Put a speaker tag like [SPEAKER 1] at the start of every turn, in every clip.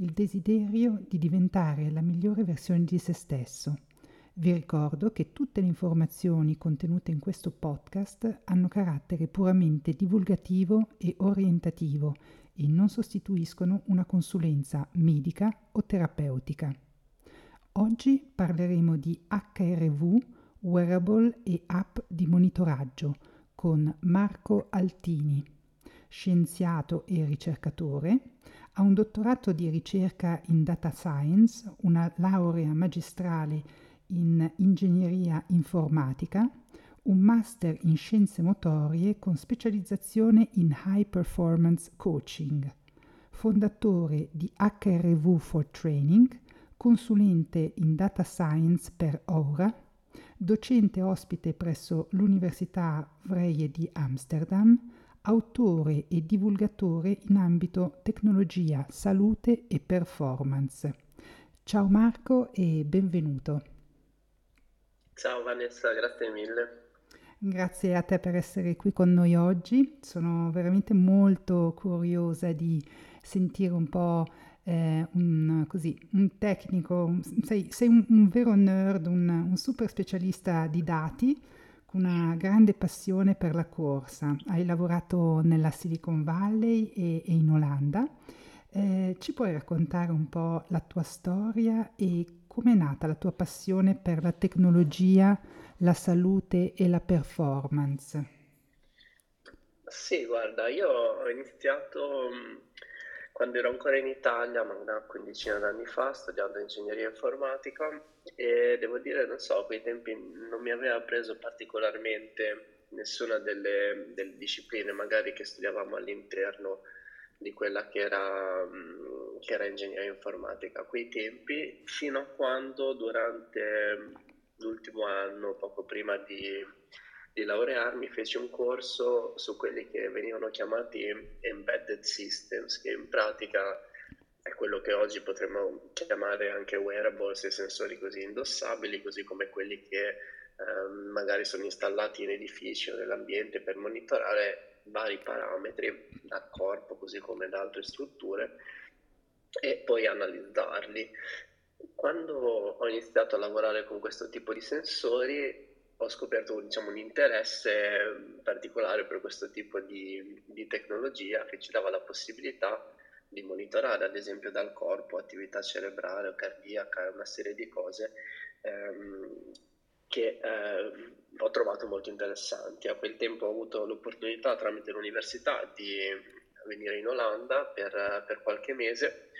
[SPEAKER 1] il desiderio di diventare la migliore versione di se stesso. Vi ricordo che tutte le informazioni contenute in questo podcast hanno carattere puramente divulgativo e orientativo e non sostituiscono una consulenza medica o terapeutica. Oggi parleremo di HRV, wearable e app di monitoraggio con Marco Altini, scienziato e ricercatore, ha un dottorato di ricerca in data science, una laurea magistrale in ingegneria informatica, un master in scienze motorie con specializzazione in high performance coaching, fondatore di HRV for Training, consulente in data science per Aura, docente ospite presso l'Università Vrije di Amsterdam, autore e divulgatore in ambito tecnologia, salute e performance. Ciao Marco e benvenuto.
[SPEAKER 2] Ciao Vanessa, grazie mille.
[SPEAKER 1] Grazie a te per essere qui con noi oggi. Sono veramente molto curiosa di sentire un po' eh, un, così, un tecnico, sei, sei un, un, vero nerd, un, un super specialista di dati una grande passione per la corsa. Hai lavorato nella Silicon Valley e, e in Olanda. Eh, ci puoi raccontare un po' la tua storia e come è nata la tua passione per la tecnologia, la salute e la performance?
[SPEAKER 2] Sì, guarda, io ho iniziato quando ero ancora in Italia, ma una quindicina d'anni fa, studiando ingegneria informatica e devo dire, non so, a quei tempi non mi aveva preso particolarmente nessuna delle, delle discipline magari che studiavamo all'interno di quella che era, che era ingegneria informatica. A quei tempi, fino a quando durante l'ultimo anno, poco prima di di laurearmi feci un corso su quelli che venivano chiamati embedded systems, che in pratica è quello che oggi potremmo chiamare anche wearables e sensori così indossabili, così come quelli che eh, magari sono installati in edifici o nell'ambiente per monitorare vari parametri dal corpo, così come da altre strutture, e poi analizzarli. Quando ho iniziato a lavorare con questo tipo di sensori, ho scoperto diciamo, un interesse particolare per questo tipo di, di, tecnologia che ci dava la possibilità di monitorare ad esempio dal corpo attività cerebrale o cardiaca, una serie di cose ehm, che eh, ho trovato molto interessanti. A quel tempo ho avuto l'opportunità tramite l'università di venire in Olanda per, per qualche mese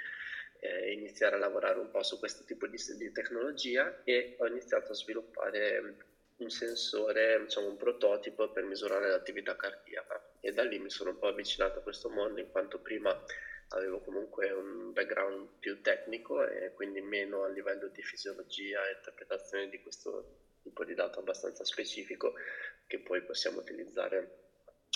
[SPEAKER 2] eh, iniziare a lavorare un po' su questo tipo di, di tecnologia e ho iniziato a sviluppare un sensore, diciamo un prototipo per misurare l'attività cardiaca. E da lì mi sono un po' avvicinato a questo mondo in quanto prima avevo comunque un background più tecnico e quindi meno a livello di fisiologia e interpretazione di questo tipo di dato abbastanza specifico che poi possiamo utilizzare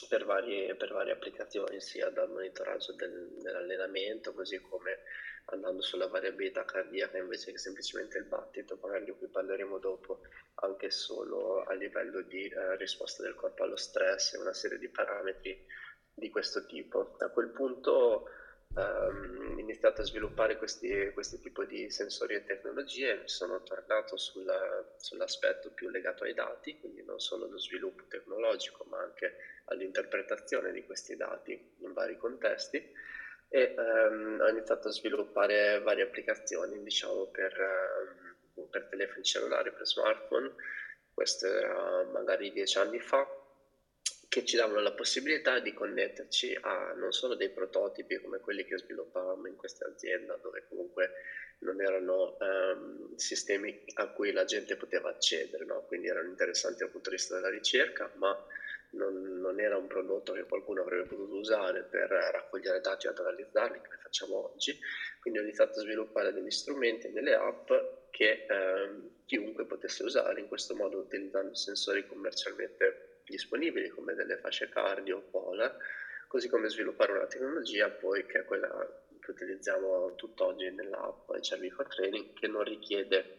[SPEAKER 2] per varie, per varie applicazioni sia dal monitoraggio del, dell'allenamento così come andando sulla variabilità cardiaca invece che semplicemente il battito, magari di cui parleremo dopo, anche solo a livello di eh, risposta del corpo allo stress e una serie di parametri di questo tipo. A quel punto ehm, iniziato a sviluppare questi, questi tipi di sensori e tecnologie, mi sono tornato sulla, sull'aspetto più legato ai dati, quindi non solo lo sviluppo tecnologico ma anche all'interpretazione di questi dati in vari contesti e ehm, ho iniziato a sviluppare varie applicazioni diciamo, per, ehm, per telefoni cellulari, per smartphone, questo era magari dieci anni fa, che ci davano la possibilità di connetterci a non solo dei prototipi come quelli che sviluppavamo in questa azienda, dove comunque non erano um, sistemi a cui la gente poteva accedere, no? quindi erano interessanti dal punto di vista della ricerca, ma non, non, era un prodotto che qualcuno avrebbe potuto usare per raccogliere dati e analizzarli, come facciamo oggi, quindi ho iniziato a sviluppare degli strumenti delle app che eh, chiunque potesse usare in questo modo utilizzando sensori commercialmente disponibili come delle fasce cardio polar, così come sviluppare una tecnologia poi che è quella che utilizziamo tutt'oggi nell'app for Training che non richiede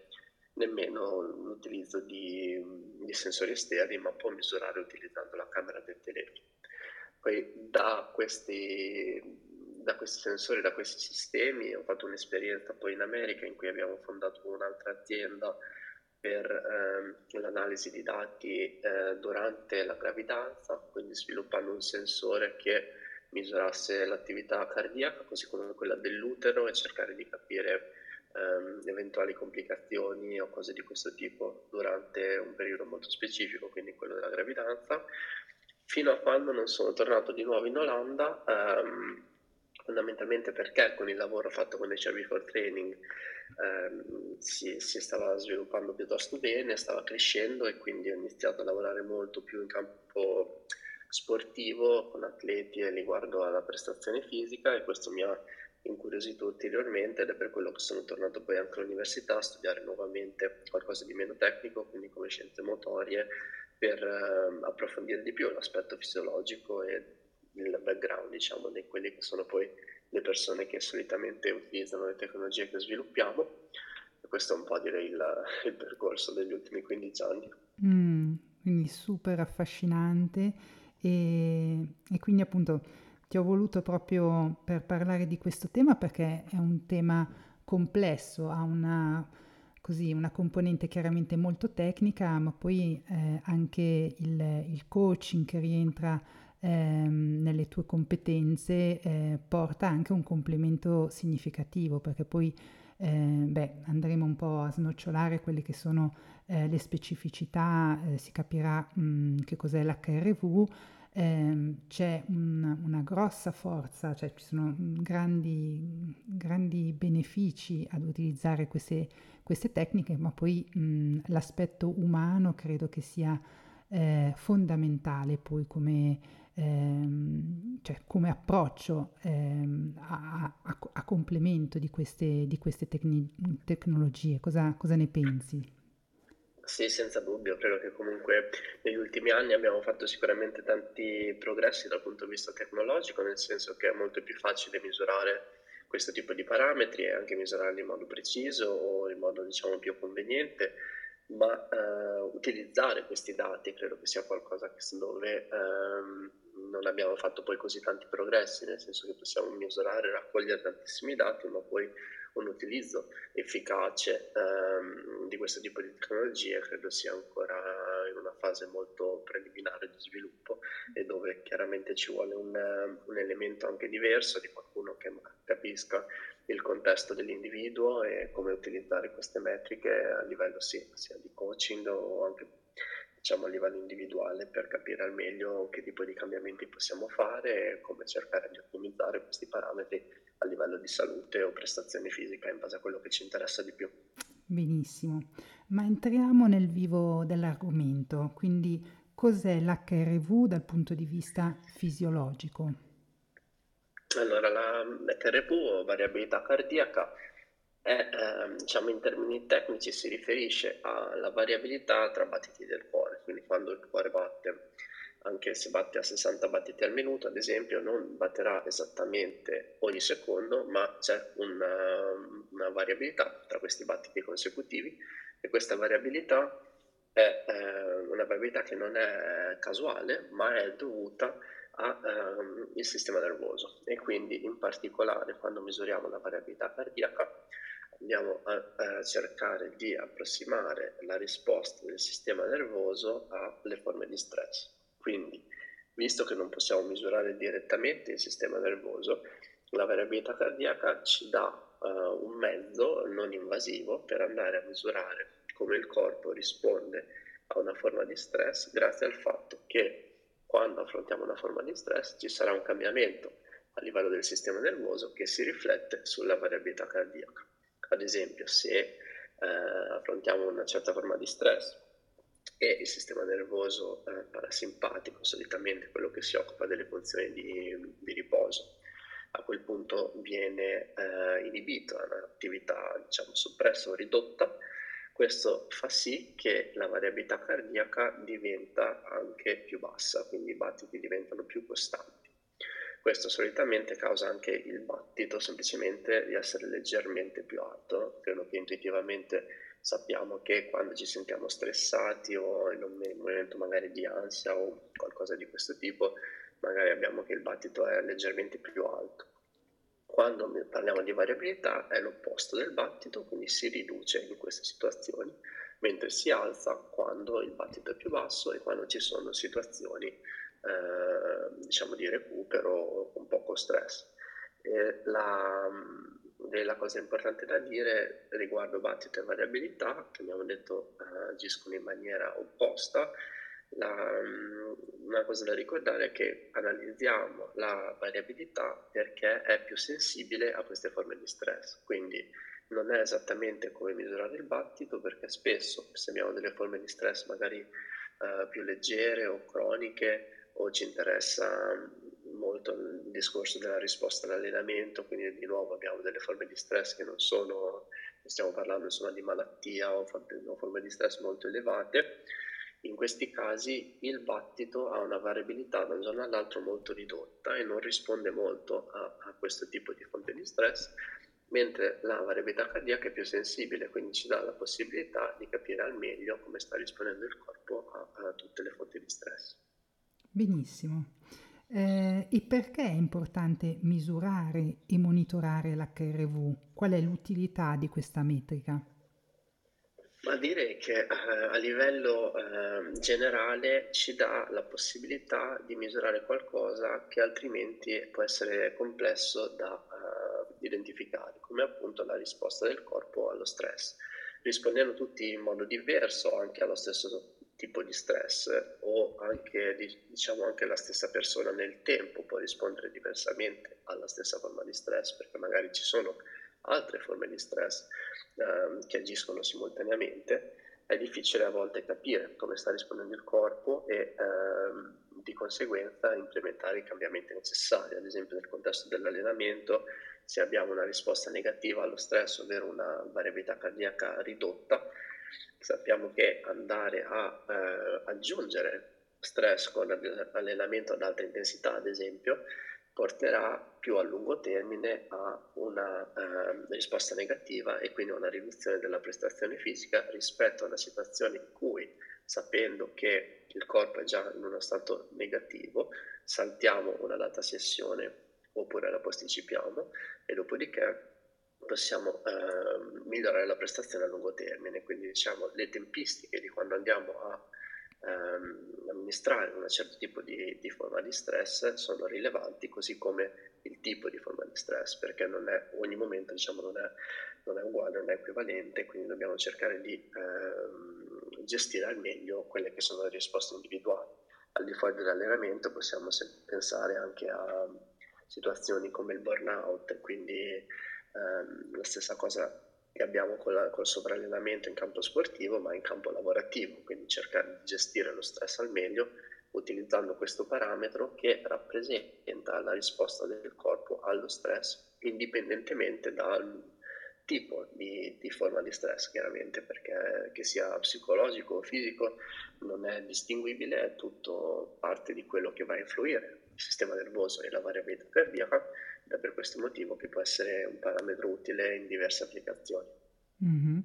[SPEAKER 2] nemmeno l'utilizzo di, di, sensori esterni ma può misurare utilizzando la camera del telefono. Poi da questi, da questi sensori, da questi sistemi ho fatto un'esperienza poi in America in cui abbiamo fondato un'altra azienda per ehm, l'analisi di dati eh, durante la gravidanza, quindi sviluppando un sensore che misurasse l'attività cardiaca, così come quella dell'utero e cercare di capire ehm, eventuali complicazioni o cose di questo tipo durante un periodo molto specifico, quindi quello della gravidanza, fino a quando non sono tornato di nuovo in Olanda, ehm, fondamentalmente perché con il lavoro fatto con HRV for Training ehm, si, si, stava sviluppando piuttosto bene, stava crescendo e quindi ho iniziato a lavorare molto più in campo sportivo con atleti e riguardo alla prestazione fisica e questo mi ha incuriosito ulteriormente ed è per quello che sono tornato poi anche all'università a studiare nuovamente qualcosa di meno tecnico, quindi come scienze motorie, per eh, approfondire di più l'aspetto fisiologico e il background, diciamo, di quelli che sono poi le persone che solitamente utilizzano le tecnologie che sviluppiamo. E questo è un po' direi il, il percorso degli ultimi 15 anni.
[SPEAKER 1] Mm, quindi super affascinante e, e quindi appunto ti ho voluto proprio per parlare di questo tema perché è un tema complesso, ha una, così, una componente chiaramente molto tecnica, ma poi eh, anche il, il, coaching che rientra ehm, nelle tue competenze eh, porta anche un complemento significativo perché poi eh, beh, andremo un po' a snocciolare quelle che sono eh, le specificità, eh, si capirà mh, mm, che cos'è l'HRV eh, c'è un, una grossa forza, cioè ci sono grandi, grandi benefici ad utilizzare queste, queste tecniche, ma poi mh, l'aspetto umano credo che sia eh, fondamentale poi come, ehm, cioè come approccio ehm, a, a, a, complemento di queste, di queste tecni- tecnologie. Cosa, cosa ne pensi?
[SPEAKER 2] Sì, senza dubbio, credo che comunque negli ultimi anni abbiamo fatto sicuramente tanti progressi dal punto di vista tecnologico, nel senso che è molto più facile misurare questo tipo di parametri e anche misurarli in modo preciso o in modo diciamo più conveniente, ma eh, utilizzare questi dati credo che sia qualcosa dove ehm, non abbiamo fatto poi così tanti progressi, nel senso che possiamo misurare e raccogliere tantissimi dati, ma poi un utilizzo efficace ehm, di questo tipo di tecnologie credo sia ancora in una fase molto preliminare di sviluppo e dove chiaramente ci vuole un, un elemento anche diverso di qualcuno che capisca il contesto dell'individuo e come utilizzare queste metriche a livello sì, sia di coaching o anche diciamo, a livello individuale per capire al meglio che tipo di cambiamenti possiamo fare e come cercare di ottimizzare questi parametri a livello di salute o prestazione fisica in base a quello che ci interessa di più.
[SPEAKER 1] Benissimo, ma entriamo nel vivo dell'argomento, quindi cos'è l'HRV dal punto di vista fisiologico?
[SPEAKER 2] Allora, la HRV o variabilità cardiaca è, eh, diciamo in termini tecnici si riferisce alla variabilità tra battiti del cuore, quindi quando il cuore batte anche se batte a 60 battiti al minuto, ad esempio, non batterà esattamente ogni secondo, ma c'è una, una variabilità tra questi battiti consecutivi e questa variabilità è eh, una variabilità che non è casuale, ma è dovuta al ehm, sistema nervoso e quindi in particolare quando misuriamo la variabilità cardiaca andiamo a, a, cercare di approssimare la risposta del sistema nervoso alle forme di stress. Quindi, visto che non possiamo misurare direttamente il sistema nervoso, la variabilità cardiaca ci dà uh, un mezzo non invasivo per andare a misurare come il corpo risponde a una forma di stress grazie al fatto che quando affrontiamo una forma di stress ci sarà un cambiamento a livello del sistema nervoso che si riflette sulla variabilità cardiaca. Ad esempio, se eh, affrontiamo una certa forma di stress e il sistema nervoso eh, parasimpatico, solitamente quello che si occupa delle funzioni di, di riposo. A quel punto viene eh, inibito, è un'attività diciamo, soppressa o ridotta. Questo fa sì che la variabilità cardiaca diventa anche più bassa, quindi i battiti diventano più costanti. Questo solitamente causa anche il battito semplicemente di essere leggermente più alto, credo che intuitivamente sappiamo che quando ci sentiamo stressati o in un momento magari di ansia o qualcosa di questo tipo, magari abbiamo che il battito è leggermente più alto. Quando parliamo di variabilità è l'opposto del battito, quindi si riduce in queste situazioni, mentre si alza quando il battito è più basso e quando ci sono situazioni eh, diciamo di recupero con poco stress. La, la cosa importante da dire riguardo battito e variabilità, che abbiamo detto uh, agiscono in maniera opposta, la, una cosa da ricordare è che analizziamo la variabilità perché è più sensibile a queste forme di stress, quindi non è esattamente come misurare il battito perché spesso se abbiamo delle forme di stress magari uh, più leggere o croniche o ci interessa molto il discorso della risposta all'allenamento, quindi di nuovo abbiamo delle forme di stress che non sono, stiamo parlando insomma di malattia o forme di stress molto elevate, in questi casi il battito ha una variabilità da un giorno all'altro molto ridotta e non risponde molto a, a questo tipo di fonte di stress, mentre la variabilità cardiaca è più sensibile, quindi ci dà la possibilità di capire al meglio come sta rispondendo il corpo a, a tutte le fonti di stress.
[SPEAKER 1] Benissimo. Eh, e perché è importante misurare e monitorare l'HRV? Qual è l'utilità di questa metrica?
[SPEAKER 2] Ma direi che eh, a livello eh, generale ci dà la possibilità di misurare qualcosa che altrimenti può essere complesso da uh, identificare, come appunto la risposta del corpo allo stress. Rispondendo tutti in modo diverso anche allo stesso tipo di stress o anche, diciamo, anche la stessa persona nel tempo può rispondere diversamente alla stessa forma di stress perché magari ci sono altre forme di stress ehm, che agiscono simultaneamente, è difficile a volte capire come sta rispondendo il corpo e ehm, di conseguenza implementare i cambiamenti necessari. Ad esempio nel contesto dell'allenamento, se abbiamo una risposta negativa allo stress, ovvero una variabilità cardiaca ridotta, sappiamo che andare a eh, aggiungere stress con allenamento ad alta intensità, ad esempio, porterà più a lungo termine a una eh, risposta negativa e quindi a una riduzione della prestazione fisica rispetto a una situazione in cui, sapendo che il corpo è già in uno stato negativo, saltiamo una data sessione oppure la posticipiamo e dopodiché possiamo eh, migliorare la prestazione a lungo termine, quindi diciamo le tempistiche di quando andiamo a ehm, amministrare un certo tipo di, di, forma di stress sono rilevanti, così come il tipo di forma di stress, perché non è, ogni momento diciamo, non, è, non è uguale, non è equivalente, quindi dobbiamo cercare di ehm, gestire al meglio quelle che sono le risposte individuali. Al di fuori dell'allenamento possiamo pensare anche a situazioni come il burnout, quindi ehm, la stessa cosa che abbiamo con la, col sovrallenamento in campo sportivo, ma in campo lavorativo, quindi cercare di gestire lo stress al meglio utilizzando questo parametro che rappresenta la risposta del corpo allo stress, indipendentemente dal tipo di, di, forma di stress, chiaramente, perché che sia psicologico o fisico non è distinguibile, è tutto parte di quello che va a influire. Il sistema nervoso e la variabilità cardiaca è per questo motivo che può essere un parametro utile in diverse applicazioni.
[SPEAKER 1] Mm-hmm.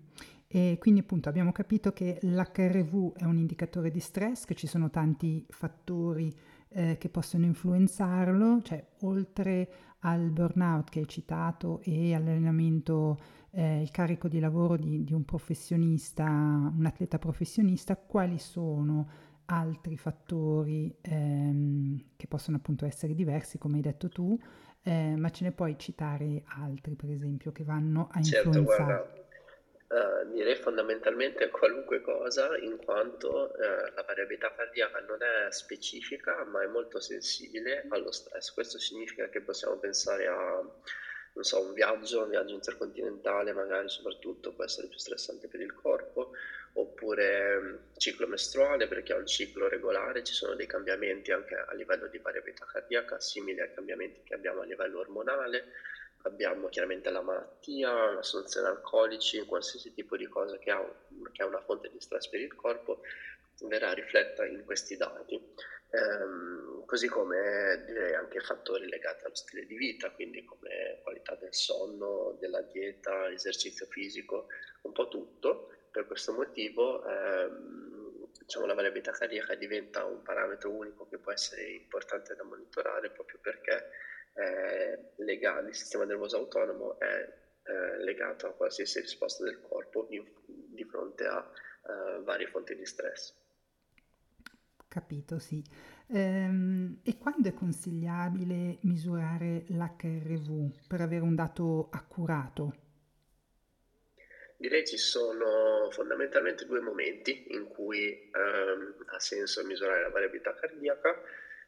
[SPEAKER 1] E quindi appunto abbiamo capito che l'HRV è un indicatore di stress, che ci sono tanti fattori eh, che possono influenzarlo, cioè oltre al burnout che hai citato e all'allenamento, eh, il carico di lavoro di, di un professionista, un atleta professionista, quali sono altri fattori ehm, che possono appunto essere diversi, come hai detto tu, eh, ma ce ne puoi citare altri, per esempio, che vanno a certo, influenzare?
[SPEAKER 2] Guarda, uh, direi fondamentalmente qualunque cosa, in quanto uh, la variabilità cardiaca non è specifica, ma è molto sensibile allo stress. Questo significa che possiamo pensare a non so, un viaggio, un viaggio intercontinentale magari soprattutto può essere più stressante per il corpo, oppure oppure ciclo mestruale per chi ha un ciclo regolare, ci sono dei cambiamenti anche a livello di variabilità cardiaca, simili ai cambiamenti che abbiamo a livello ormonale, abbiamo chiaramente la malattia, l'assunzione alcolici, qualsiasi tipo di cosa che ha, che ha una fonte di stress per il corpo verrà rifletta in questi dati. Ehm, così come direi anche fattori legati allo stile di vita, quindi come qualità del sonno, della dieta, esercizio fisico, un po' tutto. Per questo motivo ehm, diciamo, la variabilità cardiaca diventa un parametro unico che può essere importante da monitorare proprio perché eh, legato, il sistema nervoso autonomo è eh, legato a qualsiasi risposta del corpo in, di fronte a eh, varie fonti di stress.
[SPEAKER 1] Capito, sì. Ehm, e quando è consigliabile misurare l'HRV per avere un dato accurato?
[SPEAKER 2] Direi ci sono fondamentalmente due momenti in cui ehm, ha senso misurare la variabilità cardiaca.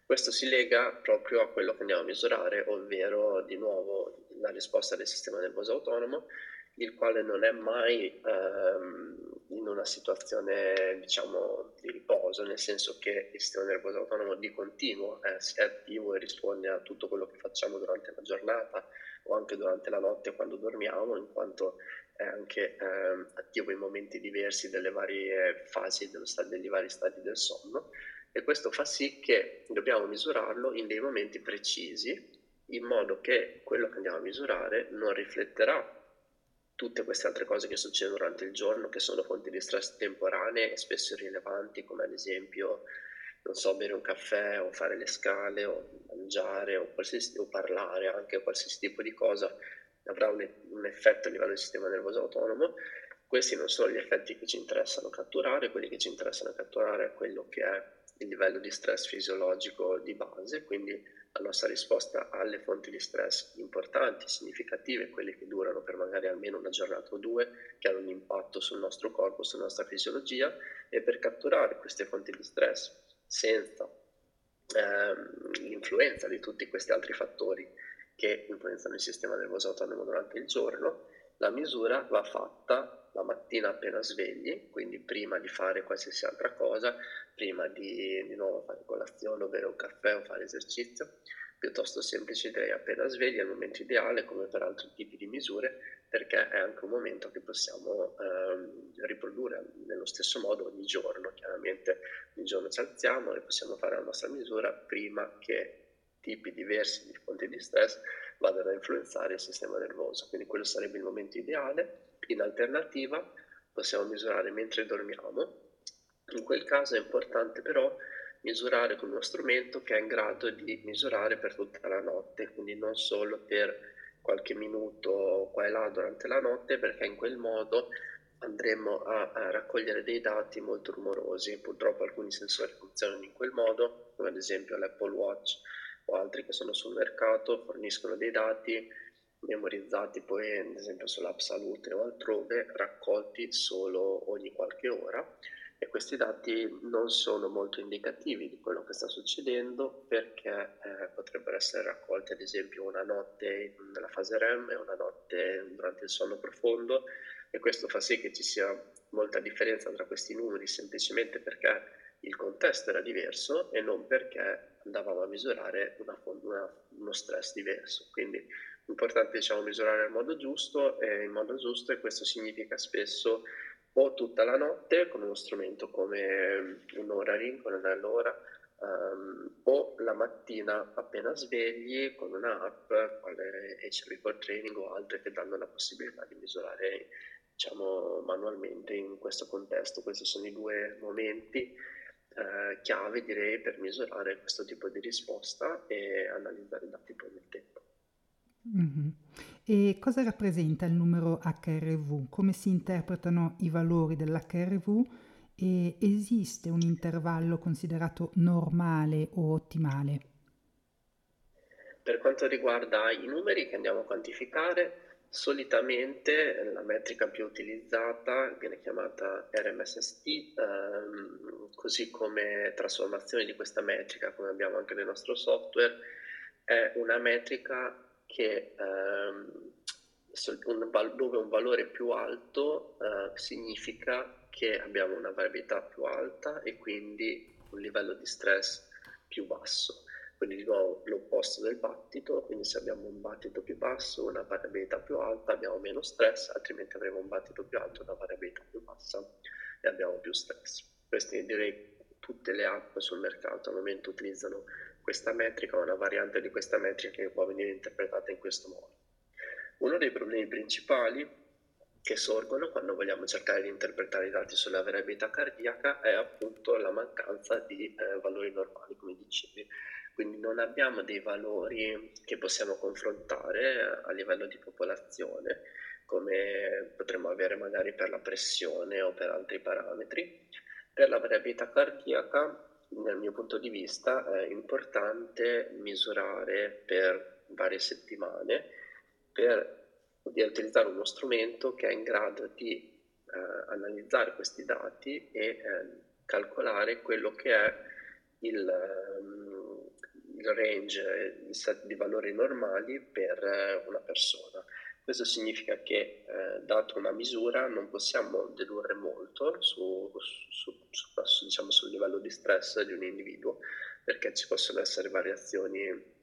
[SPEAKER 2] Questo si lega proprio a quello che andiamo a misurare, ovvero di nuovo la risposta del sistema nervoso autonomo, il quale non è mai ehm, in una situazione diciamo di riposo, nel senso che il sistema nervoso autonomo di continuo è, è attivo e risponde a tutto quello che facciamo durante la giornata o anche durante la notte quando dormiamo, in quanto è anche eh, attivo in momenti diversi delle varie fasi stadio, degli vari stadi del sonno e questo fa sì che dobbiamo misurarlo in dei momenti precisi in modo che quello che andiamo a misurare non rifletterà tutte queste altre cose che succedono durante il giorno che sono fonti di stress temporanee e spesso irrilevanti come ad esempio non so, bere un caffè o fare le scale o mangiare o, o parlare anche qualsiasi tipo di cosa avrà un, un effetto a livello del sistema nervoso autonomo. Questi non sono gli effetti che ci interessano catturare, quelli che ci interessano catturare è quello che è il livello di stress fisiologico di base, quindi la nostra risposta alle fonti di stress importanti, significative, quelle che durano per magari almeno una giornata o due, che hanno un impatto sul nostro corpo, sulla nostra fisiologia, e per catturare queste fonti di stress senza ehm, l'influenza di tutti questi altri fattori che influenzano il sistema nervoso autonomo durante il giorno, la misura va fatta la mattina appena svegli, quindi prima di fare qualsiasi altra cosa, prima di di nuovo fare colazione bere un caffè o fare esercizio, piuttosto semplice direi appena svegli è il momento ideale come per altri tipi di misure perché è anche un momento che possiamo ehm, riprodurre nello stesso modo ogni giorno, chiaramente ogni giorno ci alziamo e possiamo fare la nostra misura prima che tipi diversi di fonti di stress vadano a influenzare il sistema nervoso. Quindi quello sarebbe il momento ideale. In alternativa possiamo misurare mentre dormiamo. In quel caso è importante però misurare con uno strumento che è in grado di misurare per tutta la notte, quindi non solo per qualche minuto qua e là durante la notte, perché in quel modo andremo a, a, raccogliere dei dati molto rumorosi. Purtroppo alcuni sensori funzionano in quel modo, come ad esempio l'Apple Watch o altri che sono sul mercato, forniscono dei dati memorizzati poi ad esempio sull'app Salute o altrove, raccolti solo ogni qualche ora. E questi dati non sono molto indicativi di quello che sta succedendo perché eh, potrebbero essere raccolti ad esempio una notte nella fase REM e una notte durante il sonno profondo. E questo fa sì che ci sia molta differenza tra questi numeri semplicemente perché il contesto era diverso e non perché andavamo a misurare una, una, uno stress diverso. Quindi è importante diciamo, misurare nel modo giusto e in modo giusto e questo significa spesso o tutta la notte con uno strumento come un Oura Ring, con un all'ora, um, o la mattina appena svegli con un'app quale H Record Training o altre che danno la possibilità di misurare diciamo, manualmente in questo contesto. Questi sono i due momenti eh, chiave direi per misurare questo tipo di risposta e analizzare i dati poi nel tempo.
[SPEAKER 1] Mm-hmm. E cosa rappresenta il numero HRV? Come si interpretano i valori dell'HRV? E esiste un intervallo considerato normale o ottimale?
[SPEAKER 2] Per quanto riguarda i numeri che andiamo a quantificare, Solitamente la metrica più utilizzata viene chiamata RMSST, ehm, così come trasformazione di questa metrica, come abbiamo anche nel nostro software, è una metrica che ehm, un, dove un valore più alto uh, significa che abbiamo una variabilità più alta e quindi un livello di stress più basso. Quindi di nuovo l'opposto del battito, quindi se abbiamo un battito più basso, una variabilità più alta, abbiamo meno stress, altrimenti avremo un battito più alto, una variabilità più bassa e abbiamo più stress. Questi direi tutte le app sul mercato al momento utilizzano questa metrica o una variante di questa metrica che può venire interpretata in questo modo. Uno dei problemi principali che sorgono quando vogliamo cercare di interpretare i dati sulla variabilità cardiaca è appunto la mancanza di eh, valori normali, come dicevi quindi non abbiamo dei valori che possiamo confrontare a livello di popolazione, come potremmo avere magari per la pressione o per altri parametri. Per la variabilità cardiaca, dal mio punto di vista, è importante misurare per varie settimane per utilizzare uno strumento che è in grado di eh, analizzare questi dati e eh, calcolare quello che è il, um, il range set di valori normali per eh, una persona. Questo significa che, eh, dato una misura, non possiamo dedurre molto su, su, su, diciamo, sul livello di stress di un individuo, perché ci possono essere variazioni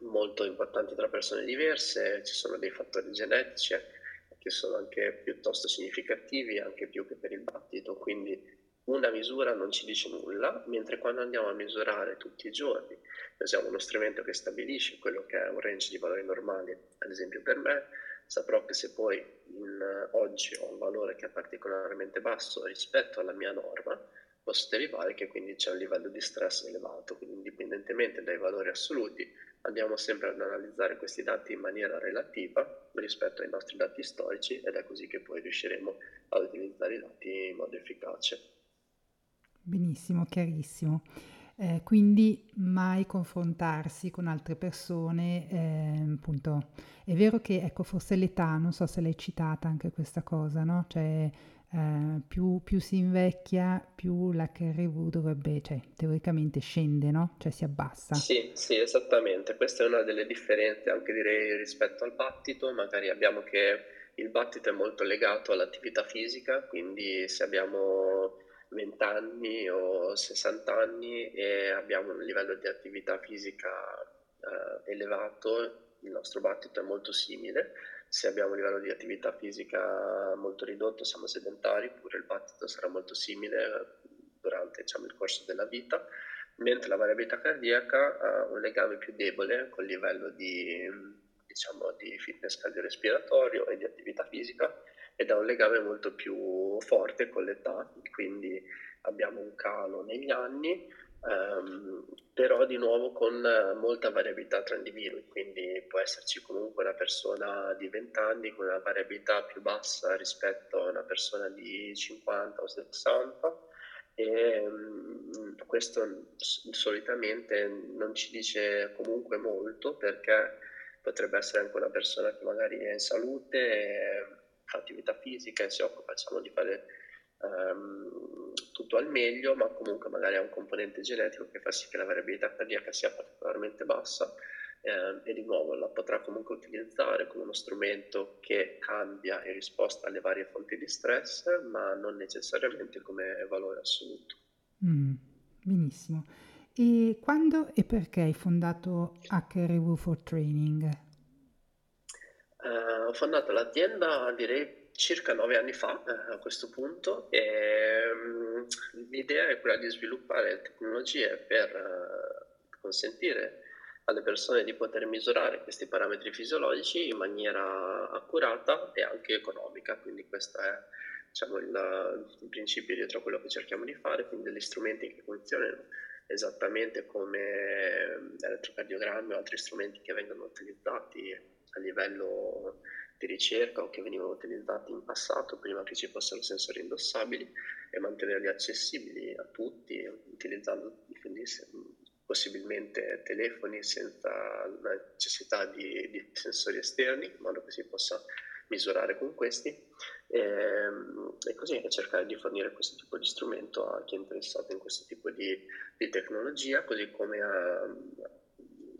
[SPEAKER 2] molto importanti tra persone diverse, ci sono dei fattori genetici che sono anche piuttosto significativi, anche più che per il battito, quindi una misura non ci dice nulla, mentre quando andiamo a misurare tutti i giorni, usiamo uno strumento che stabilisce quello che è un range di valori normali, ad esempio per me, saprò che se poi in, oggi ho un valore che è particolarmente basso rispetto alla mia norma, posso derivare che quindi c'è un livello di stress elevato, quindi indipendentemente dai valori assoluti andiamo sempre ad analizzare questi dati in maniera relativa rispetto ai nostri dati storici ed è così che poi riusciremo ad utilizzare i dati in modo efficace.
[SPEAKER 1] Benissimo, chiarissimo. Eh, quindi mai confrontarsi con altre persone, eh, appunto, è vero che ecco forse l'età, non so se l'hai citata anche questa cosa, no? Cioè eh, più, più, si invecchia, più l'HRV dovrebbe, cioè teoricamente scende, no? Cioè si abbassa.
[SPEAKER 2] Sì, sì, esattamente. Questa è una delle differenze anche direi rispetto al battito, magari abbiamo che il battito è molto legato all'attività fisica, quindi se abbiamo 20 anni o 60 anni e abbiamo un livello di attività fisica eh, elevato, il nostro battito è molto simile. Se abbiamo un livello di attività fisica molto ridotto, siamo sedentari, pure il battito sarà molto simile durante diciamo, il corso della vita, mentre la variabilità cardiaca ha un legame più debole col livello di, diciamo, di fitness cardiorespiratorio e di attività fisica ed ha un legame molto più forte con l'età, quindi abbiamo un calo negli anni, ehm, però di nuovo con molta variabilità tra individui, quindi può esserci comunque una persona di 20 anni con una variabilità più bassa rispetto a una persona di 50 o 60 e um, questo solitamente non ci dice comunque molto perché potrebbe essere anche una persona che magari è in salute e attività fisica e si occupa diciamo, di fare um, tutto al meglio, ma comunque magari ha un componente genetico che fa sì che la variabilità cardiaca sia particolarmente bassa eh, e di nuovo la potrà comunque utilizzare come uno strumento che cambia in risposta alle varie fonti di stress, ma non necessariamente come valore assoluto.
[SPEAKER 1] Mm, benissimo. E quando e perché hai fondato HRV for Training?
[SPEAKER 2] Ho fondato l'azienda direi circa nove anni fa eh, a questo punto. E um, l'idea è quella di sviluppare tecnologie per uh, consentire alle persone di poter misurare questi parametri fisiologici in maniera accurata e anche economica, quindi questo è diciamo, il, il principio dietro quello che cerchiamo di fare, quindi degli strumenti che funzionano esattamente come elettrocardiogrammi o altri strumenti che vengono utilizzati a livello di ricerca o che venivano utilizzati in passato prima che ci fossero sensori indossabili e mantenerli accessibili a tutti utilizzando quindi, possibilmente telefoni senza la necessità di, di, sensori esterni in modo che si possa misurare con questi e, ehm, e così cercare di fornire questo tipo di strumento a chi è interessato in questo tipo di, di tecnologia così come a,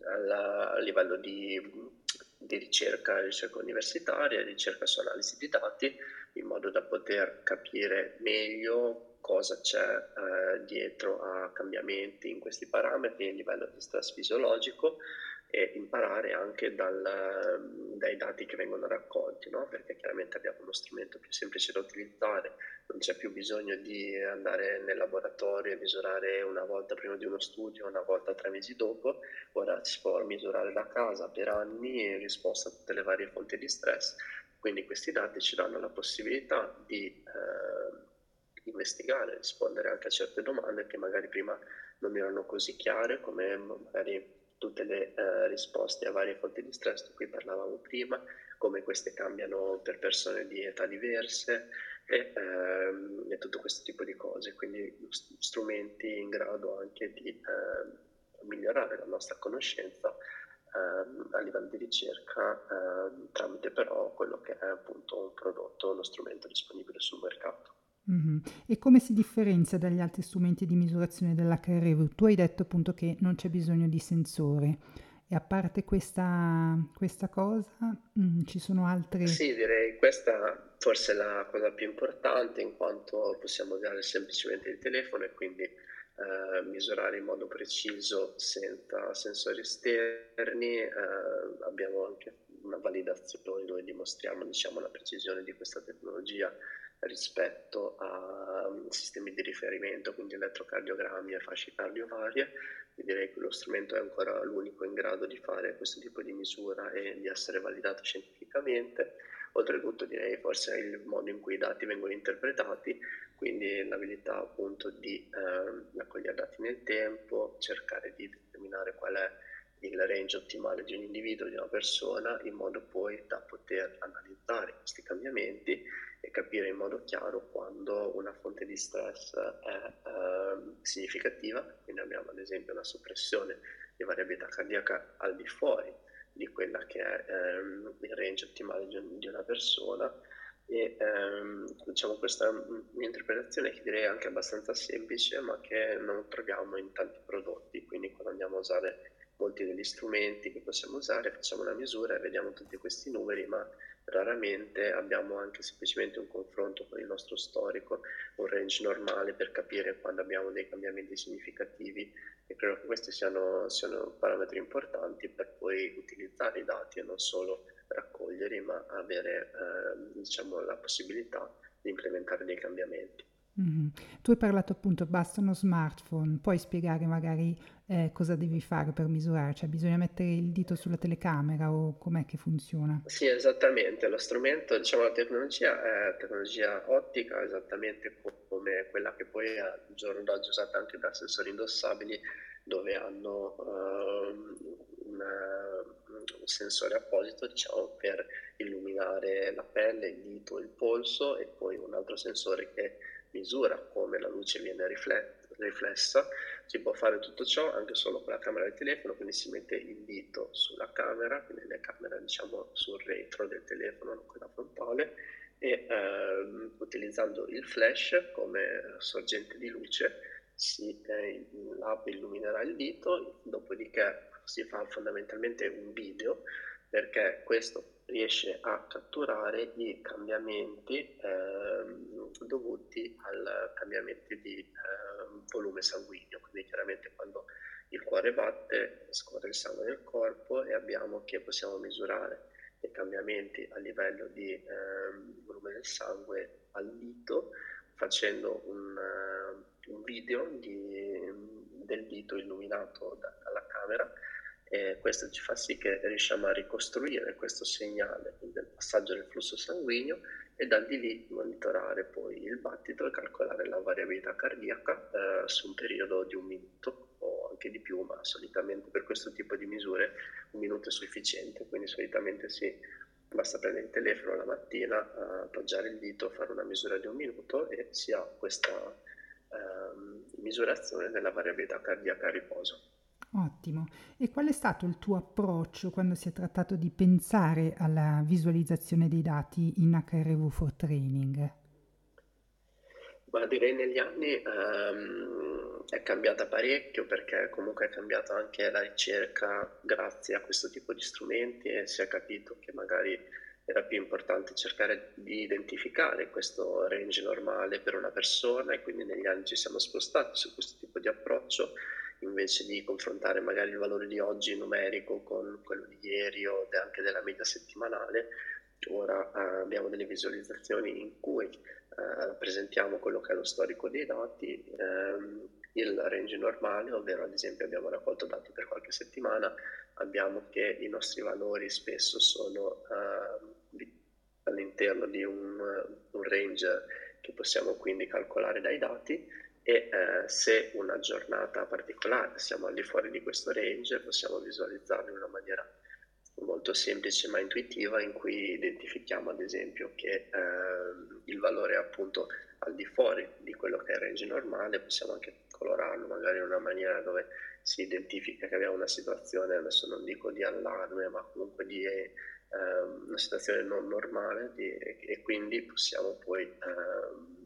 [SPEAKER 2] a, a livello di di ricerca, ricerca universitaria, ricerca su analisi di dati, in modo da poter capire meglio cosa c'è eh, dietro a cambiamenti in questi parametri, il livello di stress fisiologico e imparare anche dal, dai dati che vengono raccolti, no? perché chiaramente abbiamo uno strumento più semplice da utilizzare, non c'è più bisogno di andare nel laboratorio e misurare una volta prima di uno studio, una volta tre mesi dopo, ora si può misurare da casa per anni in risposta a tutte le varie fonti di stress, quindi questi dati ci danno la possibilità di eh, investigare, rispondere anche a certe domande che magari prima non erano così chiare, come magari tutte le eh, risposte a varie fonti di stress di cui parlavamo prima, come queste cambiano per persone di età diverse e, ehm, e tutto questo tipo di cose, quindi strumenti in grado anche di eh, migliorare la nostra conoscenza ehm, a livello di ricerca ehm, tramite però quello che è appunto un prodotto, uno strumento disponibile sul mercato.
[SPEAKER 1] Mh-mh. E come si differenzia dagli altri strumenti di misurazione dell'HRV? Tu hai detto appunto che non c'è bisogno di sensore e a parte questa questa cosa, mhmm, ci sono altre
[SPEAKER 2] Sì, direi questa forse è la cosa più importante in quanto possiamo usare semplicemente il telefono e quindi, ehm, misurare in modo preciso senza sensori esterni. Ehm, abbiamo anche una validazione dove dimostriamo, diciamo, la precisione di questa tecnologia rispetto a um, sistemi di riferimento, quindi elettrocardiogrammi e fasce cardiovarie. Direi che lo strumento è ancora l'unico in grado di fare questo tipo di misura e di essere validato scientificamente. Oltretutto direi forse il modo in cui i dati vengono interpretati, quindi l'abilità appunto di eh, raccogliere dati nel tempo, cercare di determinare qual è il range ottimale di un individuo, di una persona, in modo poi da poter analizzare questi cambiamenti e capire in modo chiaro quando una fonte di stress è eh, significativa, quindi abbiamo ad esempio una soppressione di variabilità cardiaca al di fuori di quella che è ehm, il range ottimale di, un, di una persona. E ehm, diciamo questa interpretazione che direi anche abbastanza semplice ma che non troviamo in tanti prodotti, quindi quando andiamo a usare molti degli strumenti che possiamo usare facciamo una misura e vediamo tutti questi numeri ma Raramente abbiamo anche semplicemente un confronto con il nostro storico, un range normale per capire quando abbiamo dei cambiamenti significativi e credo che questi siano, siano parametri importanti per poi utilizzare i dati e non solo raccoglierli, ma avere eh, diciamo, la possibilità di implementare dei cambiamenti.
[SPEAKER 1] Mm-hmm. Tu hai parlato appunto, basta uno smartphone, puoi spiegare magari eh, cosa devi fare per misurare? Cioè bisogna mettere il dito sulla telecamera o com'è che funziona?
[SPEAKER 2] Sì, esattamente, lo strumento, diciamo la tecnologia è tecnologia ottica, esattamente come quella che poi è al giorno d'oggi usata anche da sensori indossabili dove hanno uh, una, un sensore apposito diciamo, per illuminare la pelle, il dito, il polso e poi un altro sensore che misura come la luce viene riflessa, si può fare tutto ciò anche solo con la camera del telefono, quindi si mette il dito sulla camera, quindi la camera diciamo sul retro del telefono, non quella frontale, e ehm, utilizzando il flash come sorgente di luce si, eh, l'app illuminerà il dito, dopodiché si fa fondamentalmente un video perché questo riesce a catturare i cambiamenti eh, dovuti al cambiamento di eh, volume sanguigno, quindi chiaramente quando il cuore batte scorre il sangue nel corpo e abbiamo che possiamo misurare i cambiamenti a livello di eh, volume del sangue al dito facendo un, uh, un video di, del dito illuminato da, dalla camera e questo ci fa sì che riusciamo a ricostruire questo segnale del passaggio del flusso sanguigno e da di lì monitorare poi il battito e calcolare la variabilità cardiaca eh, su un periodo di un minuto o anche di più, ma solitamente per questo tipo di misure un minuto è sufficiente, quindi solitamente si basta prendere il telefono la mattina, eh, appoggiare il dito, fare una misura di un minuto e si ha questa eh, misurazione della variabilità cardiaca a riposo.
[SPEAKER 1] Ottimo. E qual è stato il tuo approccio quando si è trattato di pensare alla visualizzazione dei dati in HRV for Training?
[SPEAKER 2] Ma direi negli anni um, è cambiata parecchio perché comunque è cambiata anche la ricerca grazie a questo tipo di strumenti e si è capito che magari era più importante cercare di identificare questo range normale per una persona e quindi negli anni ci siamo spostati su questo tipo di approccio invece di confrontare magari il valore di oggi numerico con quello di ieri o anche della media settimanale, ora eh, abbiamo delle visualizzazioni in cui eh, rappresentiamo quello che è lo storico dei dati, ehm, il range normale, ovvero ad esempio abbiamo raccolto dati per qualche settimana, abbiamo che i nostri valori spesso sono eh, all'interno di un, un range che possiamo quindi calcolare dai dati e eh, se una giornata particolare siamo al di fuori di questo range possiamo visualizzarlo in una maniera molto semplice ma intuitiva in cui identifichiamo ad esempio che eh, il valore è appunto al di fuori di quello che è il range normale, possiamo anche colorarlo magari in una maniera dove si identifica che abbiamo una situazione, adesso non dico di allarme, ma comunque di eh, una situazione non normale di, e quindi possiamo poi eh,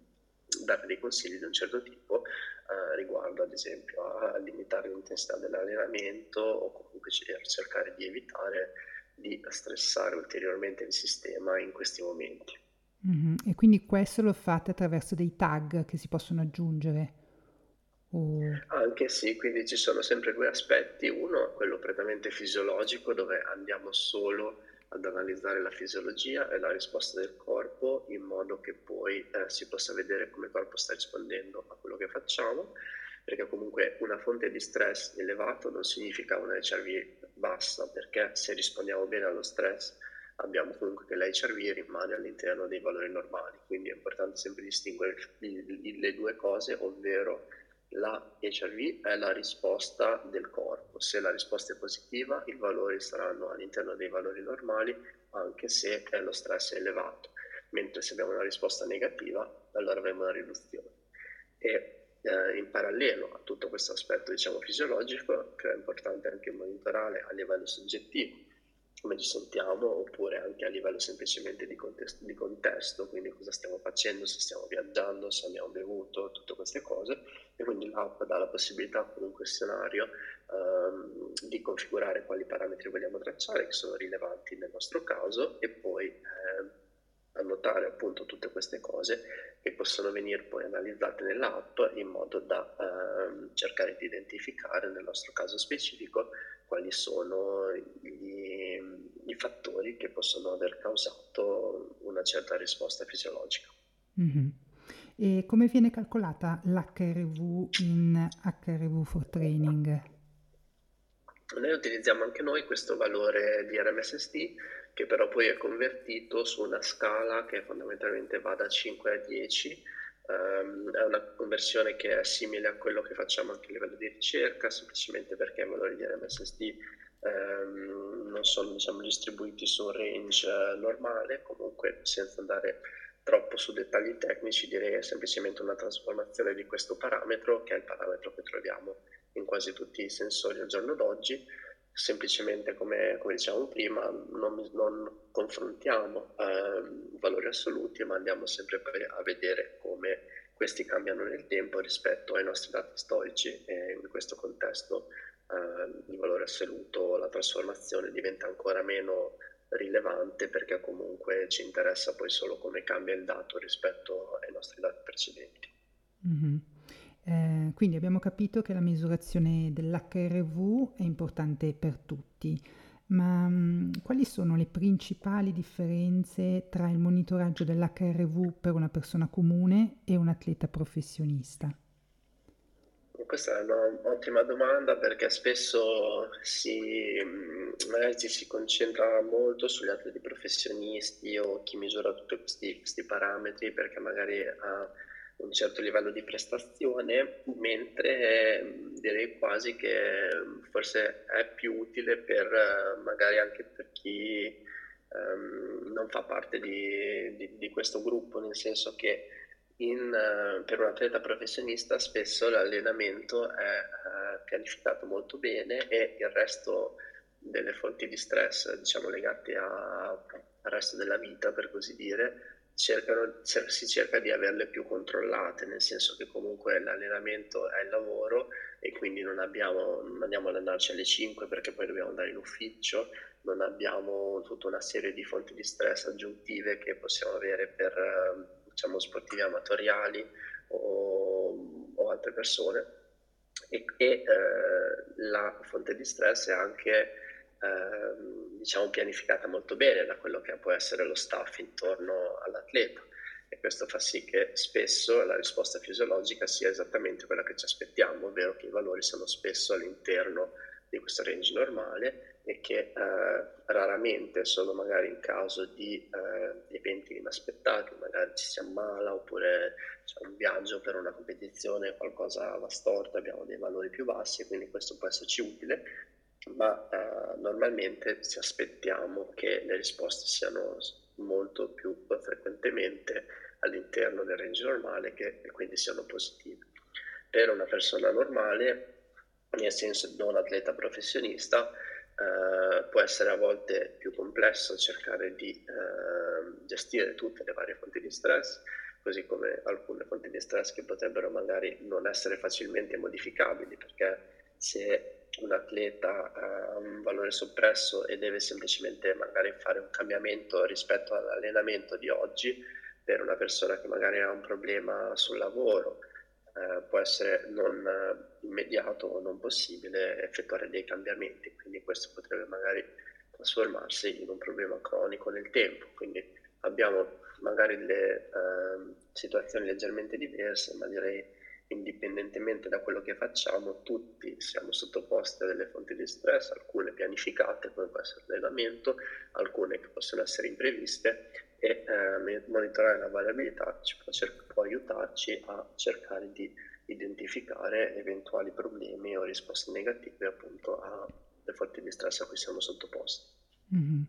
[SPEAKER 2] dare dei consigli di un certo tipo eh, riguardo ad esempio a, a limitare l'intensità dell'allenamento o comunque cercare di evitare di stressare ulteriormente il sistema in questi momenti.
[SPEAKER 1] Mm-hmm. E quindi questo lo fate attraverso dei tag che si possono aggiungere?
[SPEAKER 2] O... Anche sì, quindi ci sono sempre due aspetti. Uno, quello prettamente fisiologico, dove andiamo solo ad analizzare la fisiologia e la risposta del corpo in modo che poi eh, si possa vedere come il corpo sta rispondendo a quello che facciamo, perché comunque una fonte di stress elevato non significa una HRV bassa, perché se rispondiamo bene allo stress abbiamo comunque che l'HRV rimane all'interno dei valori normali, quindi è importante sempre distinguere le due cose, ovvero la HRV è la risposta del corpo. Se la risposta è positiva, i valori saranno all'interno dei valori normali, anche se lo stress è elevato. Mentre se abbiamo una risposta negativa, allora avremo una riduzione. E eh, in parallelo a tutto questo aspetto diciamo, fisiologico, che è importante anche monitorare a livello soggettivo, come ci sentiamo, oppure anche a livello semplicemente di contesto, di contesto, quindi cosa stiamo facendo, se stiamo viaggiando, se abbiamo bevuto, tutte queste cose. E quindi l'app dà la possibilità con un questionario ehm, di configurare quali parametri vogliamo tracciare, che sono rilevanti nel nostro caso, e poi eh, annotare appunto tutte queste cose che possono venire poi analizzate nell'app in modo da ehm, cercare di identificare nel nostro caso specifico quali sono gli, i fattori che possono aver causato una certa risposta fisiologica.
[SPEAKER 1] Mm-hmm. E come viene calcolata l'HRV in HRV for Training?
[SPEAKER 2] Noi utilizziamo anche noi questo valore di RMSST che però poi è convertito su una scala che fondamentalmente va da 5 a 10 Um, è una conversione che è simile a quello che facciamo anche a livello di ricerca, semplicemente perché i valori di RMSSD um, ehm, non sono diciamo, distribuiti su un range uh, normale, comunque senza andare troppo su dettagli tecnici direi semplicemente una trasformazione di questo parametro, che è il parametro che troviamo in quasi tutti i sensori al giorno d'oggi, semplicemente come, come dicevamo prima non, non confrontiamo eh, valori assoluti ma andiamo sempre a vedere come questi cambiano nel tempo rispetto ai nostri dati storici e in questo contesto eh, il valore assoluto, la trasformazione diventa ancora meno rilevante perché comunque ci interessa poi solo come cambia il dato rispetto ai nostri dati precedenti.
[SPEAKER 1] Mm-hmm. Eh, quindi abbiamo capito che la misurazione dell'HRV è importante per tutti, ma mh, mm, quali sono le principali differenze tra il monitoraggio dell'HRV per una persona comune e un atleta professionista?
[SPEAKER 2] Questa è un'ottima domanda perché spesso si, magari ci si concentra molto sugli atleti professionisti o chi misura tutti questi, questi parametri perché magari ha un certo livello di prestazione, mentre direi quasi che forse è più utile per eh, magari anche per chi um, non fa parte di, di, di, questo gruppo, nel senso che in, uh, per un atleta professionista spesso l'allenamento è uh, pianificato molto bene e il resto delle fonti di stress, diciamo legate a, al resto della vita, per così dire, cercano, si cerca di averle più controllate, nel senso che comunque l'allenamento è il lavoro e quindi non, abbiamo, non andiamo ad allenarci alle 5 perché poi dobbiamo andare in ufficio, non abbiamo tutta una serie di fonti di stress aggiuntive che possiamo avere per diciamo, sportivi amatoriali o, o altre persone. E, e eh, la fonte di stress è anche eh, diciamo pianificata molto bene da quello che può essere lo staff intorno all'atleta. E questo fa sì che spesso la risposta fisiologica sia esattamente quella che ci aspettiamo, ovvero che i valori sono spesso all'interno di questo range normale e che eh, raramente, solo magari in caso di eh, eventi inaspettati, magari ci si ammala oppure c'è un viaggio per una competizione, qualcosa va storto, abbiamo dei valori più bassi quindi questo può esserci utile, ma eh, normalmente ci aspettiamo che le risposte siano molto più frequentemente all'interno del range normale che, quindi siano positive. Per una persona normale, nel senso non atleta professionista, eh, può essere a volte più complesso cercare di eh, gestire tutte le varie fonti di stress, così come alcune fonti di stress che potrebbero magari non essere facilmente modificabili, perché se un atleta ha un valore soppresso e deve semplicemente magari fare un cambiamento rispetto all'allenamento di oggi, per una persona che magari ha un problema sul lavoro, eh, può essere non eh, immediato o non possibile effettuare dei cambiamenti, quindi questo potrebbe magari trasformarsi in un problema cronico nel tempo. Quindi abbiamo magari delle eh, situazioni leggermente diverse, ma direi indipendentemente da quello che facciamo, tutti siamo sottoposti a delle fonti di stress, alcune pianificate come può essere l'allenamento, alcune che possono essere impreviste e eh, monitorare la variabilità ci può, cer- può, aiutarci a cercare di identificare eventuali problemi o risposte negative appunto alle fonti di stress a cui siamo sottoposti.
[SPEAKER 1] Mm-hmm.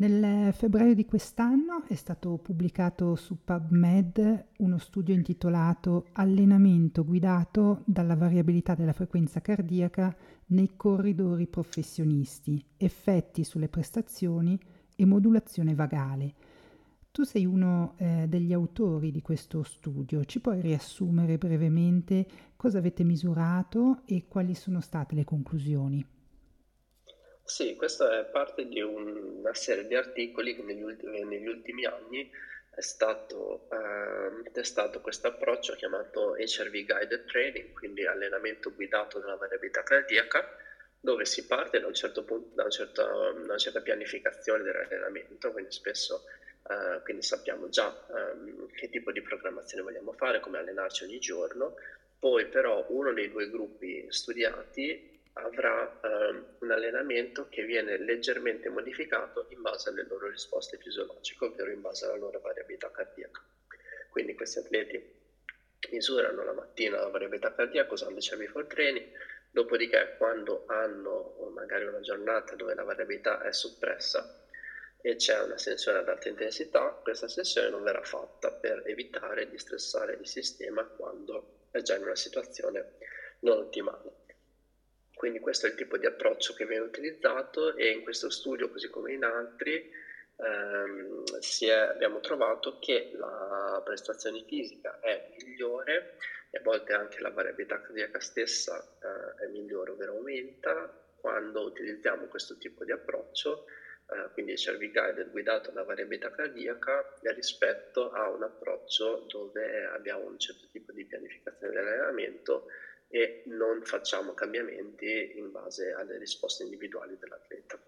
[SPEAKER 1] Nel febbraio di quest'anno è stato pubblicato su PubMed uno studio intitolato Allenamento guidato dalla variabilità della frequenza cardiaca nei corridori professionisti, effetti sulle prestazioni e modulazione vagale. Tu sei uno eh, degli autori di questo studio, ci puoi riassumere brevemente cosa avete misurato e quali sono state le conclusioni?
[SPEAKER 2] Sì, questa è parte di un- una serie di articoli che negli ultimi, negli ultimi anni è stato eh, testato questo approccio chiamato HRV Guided Training, quindi allenamento guidato dalla variabilità cardiaca, dove si parte da, un certo punto, da, un certo, una certa pianificazione dell'allenamento, quindi spesso eh, quindi sappiamo già um, che tipo di programmazione vogliamo fare, come allenarci ogni giorno, poi però uno dei due gruppi studiati avrà um, allenamento che viene leggermente modificato in base alle loro risposte fisiologiche, ovvero in base alla loro variabilità cardiaca. Quindi questi atleti misurano la mattina la variabilità cardiaca usando i cervical training, dopodiché quando hanno magari una giornata dove la variabilità è soppressa, e c'è una sessione ad alta intensità, questa sessione non verrà fatta per evitare di stressare il sistema quando è già in una situazione non ottimale. Quindi questo è il tipo di approccio che viene utilizzato e in questo studio, così come in altri, ehm, è, abbiamo trovato che la prestazione fisica è migliore e a volte anche la variabilità cardiaca stessa eh, è migliore, ovvero aumenta, quando utilizziamo questo tipo di approccio eh, quindi il cervi guided guidato da variabilità cardiaca rispetto a un approccio dove abbiamo un certo tipo di pianificazione dell'allenamento e non facciamo cambiamenti in base alle risposte individuali dell'atleta.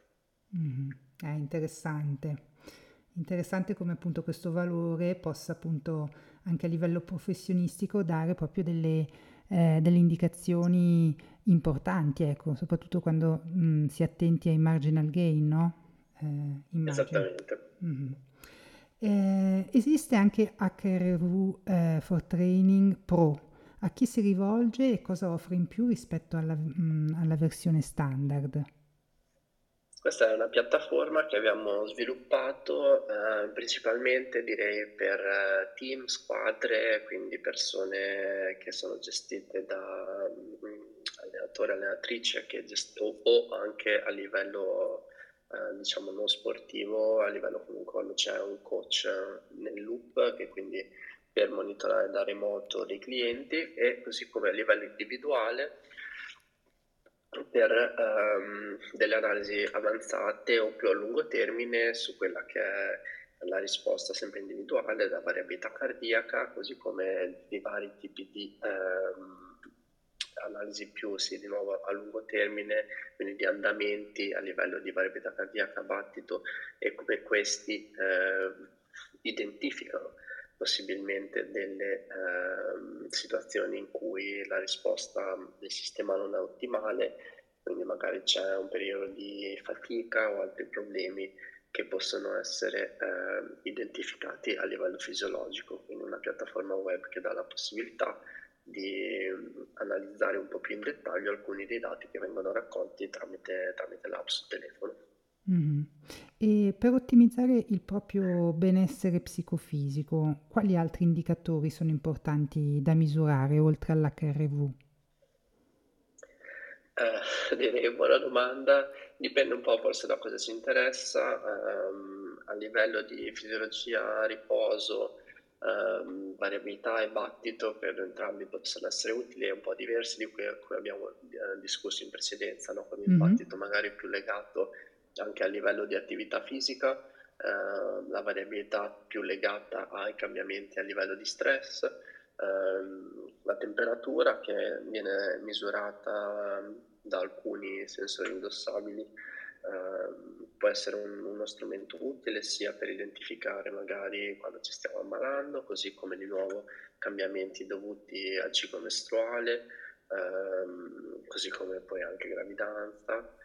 [SPEAKER 1] Mm, è interessante. Interessante come appunto questo valore possa appunto anche a livello professionistico dare proprio delle, eh, delle indicazioni importanti, ecco, soprattutto quando mh, mm, si è attenti ai marginal gain, no?
[SPEAKER 2] eh, Esattamente.
[SPEAKER 1] Mm-hmm. Eh, esiste anche HRV eh, for Training Pro. A chi si rivolge e cosa offre in più rispetto alla, mh, mm, alla versione standard?
[SPEAKER 2] Questa è una piattaforma che abbiamo sviluppato eh, principalmente direi per eh, team, squadre, quindi persone che sono gestite da um, allenatori, allenatrici gest- o, o, anche a livello eh, diciamo non sportivo, a livello comunque quando c'è un coach nel loop che quindi per monitorare da remoto dei clienti e così come a livello individuale per ehm, delle analisi avanzate o più a lungo termine su quella che è la risposta sempre individuale, la variabilità cardiaca, così come i vari tipi di ehm, analisi più sì, di nuovo a lungo termine, quindi di andamenti a livello di variabilità cardiaca, battito e come questi eh, identificano possibilmente delle eh, situazioni in cui la risposta del sistema non è ottimale, quindi magari c'è un periodo di fatica o altri problemi che possono essere eh, identificati a livello fisiologico, quindi una piattaforma web che dà la possibilità di mm, analizzare un po' più in dettaglio alcuni dei dati che vengono raccolti tramite, tramite l'app sul telefono.
[SPEAKER 1] Mm-hmm. E per ottimizzare il proprio benessere psicofisico, quali altri indicatori sono importanti da misurare oltre all'HRV?
[SPEAKER 2] Eh, direi buona domanda, dipende un po' forse da cosa si interessa, um, a livello di fisiologia, riposo, um, variabilità e battito per entrambi possono essere utili e un po' diversi di cui, cui abbiamo uh, discusso in precedenza, no? con il mm-hmm. battito magari più legato anche a livello di attività fisica, uh, la variabilità più legata ai cambiamenti a livello di stress, uh, la temperatura che viene misurata da alcuni sensori indossabili Uh, può essere un, uno strumento utile sia per identificare magari quando ci stiamo ammalando, così come di nuovo cambiamenti dovuti al ciclo mestruale, uh, così come poi anche gravidanza.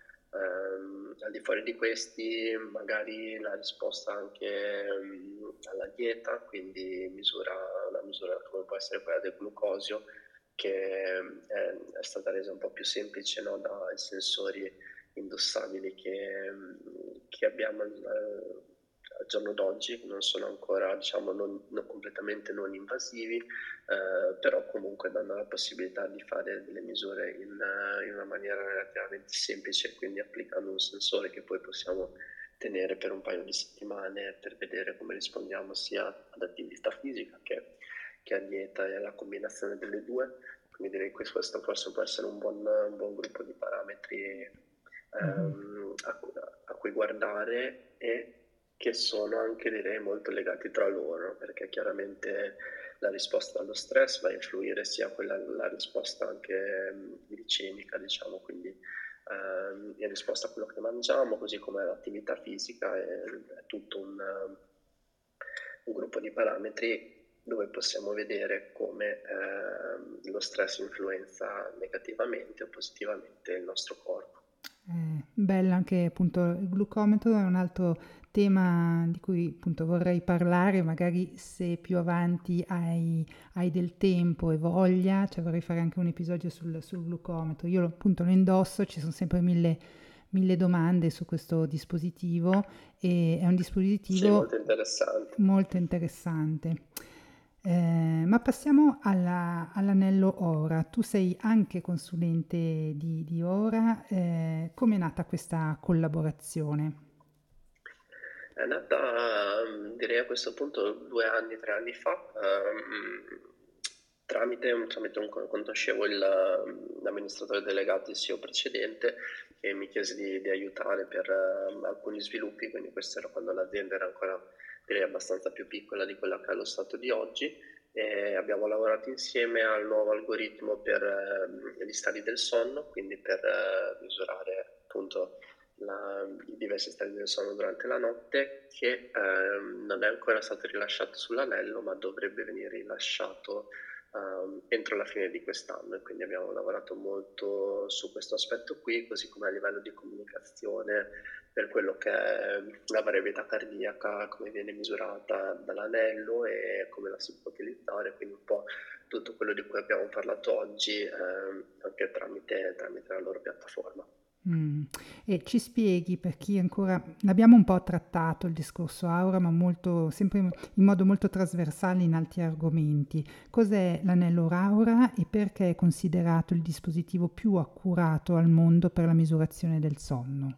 [SPEAKER 2] Al di fuori di questi magari la risposta anche um, alla dieta, quindi misura, una misura come può essere quella del glucosio, che è, è stata resa un po' più semplice no, dai sensori indossabili che, che abbiamo al, giorno d'oggi, non sono ancora diciamo, non, non completamente non invasivi, eh, però comunque danno la possibilità di fare delle misure in, in una maniera relativamente semplice, quindi applicando un sensore che poi possiamo tenere per un paio di settimane per vedere come rispondiamo sia ad attività fisica che, che a dieta e alla combinazione delle due. Quindi direi che questo forse può essere un buon, un buon gruppo di parametri ehm, a, a, cui guardare e che sono anche direi molto legati tra loro perché chiaramente la risposta allo stress va a influire sia quella la risposta anche glicemica diciamo quindi ehm, in risposta a quello che mangiamo così come l'attività fisica è, è tutto un, un, gruppo di parametri dove possiamo vedere come eh, lo stress influenza negativamente o positivamente il nostro corpo.
[SPEAKER 1] Eh, bella anche appunto il glucometro è un altro tema di cui appunto vorrei parlare, magari se più avanti hai, hai del tempo e voglia, cioè vorrei fare anche un episodio sul, sul glucometro. Io appunto lo indosso, ci sono sempre mille, mille domande su questo dispositivo e è un dispositivo sì,
[SPEAKER 2] molto interessante.
[SPEAKER 1] Molto interessante. Eh, ma passiamo alla, all'anello Ora. Tu sei anche consulente di, di Ora. Eh, Come è nata questa collaborazione?
[SPEAKER 2] È nata, direi a questo punto, due anni, tre anni fa, um, tramite, tramite un, conoscevo il, l'amministratore delegato, il CEO precedente, che mi chiese di, di aiutare per uh, alcuni sviluppi, quindi questo era quando l'azienda era ancora direi abbastanza più piccola di quella che è lo stato di oggi. E abbiamo lavorato insieme al nuovo algoritmo per eh, gli stadi del sonno, quindi per eh, misurare appunto la, i diversi stadi del sonno durante la notte, che eh, non è ancora stato rilasciato sull'anello, ma dovrebbe venire rilasciato um, entro la fine di quest'anno e quindi abbiamo lavorato molto su questo aspetto qui, così come a livello di comunicazione per quello che è la variabilità cardiaca, come viene misurata dall'anello e come la si può utilizzare, quindi un po' tutto quello di cui abbiamo parlato oggi eh, anche tramite, tramite la loro piattaforma.
[SPEAKER 1] Mm. E ci spieghi per chi ancora l'abbiamo un po' trattato il discorso Aura, ma molto, sempre in modo molto trasversale in altri argomenti. Cos'è l'anello Aura e perché è considerato il dispositivo più accurato al mondo per la misurazione del sonno?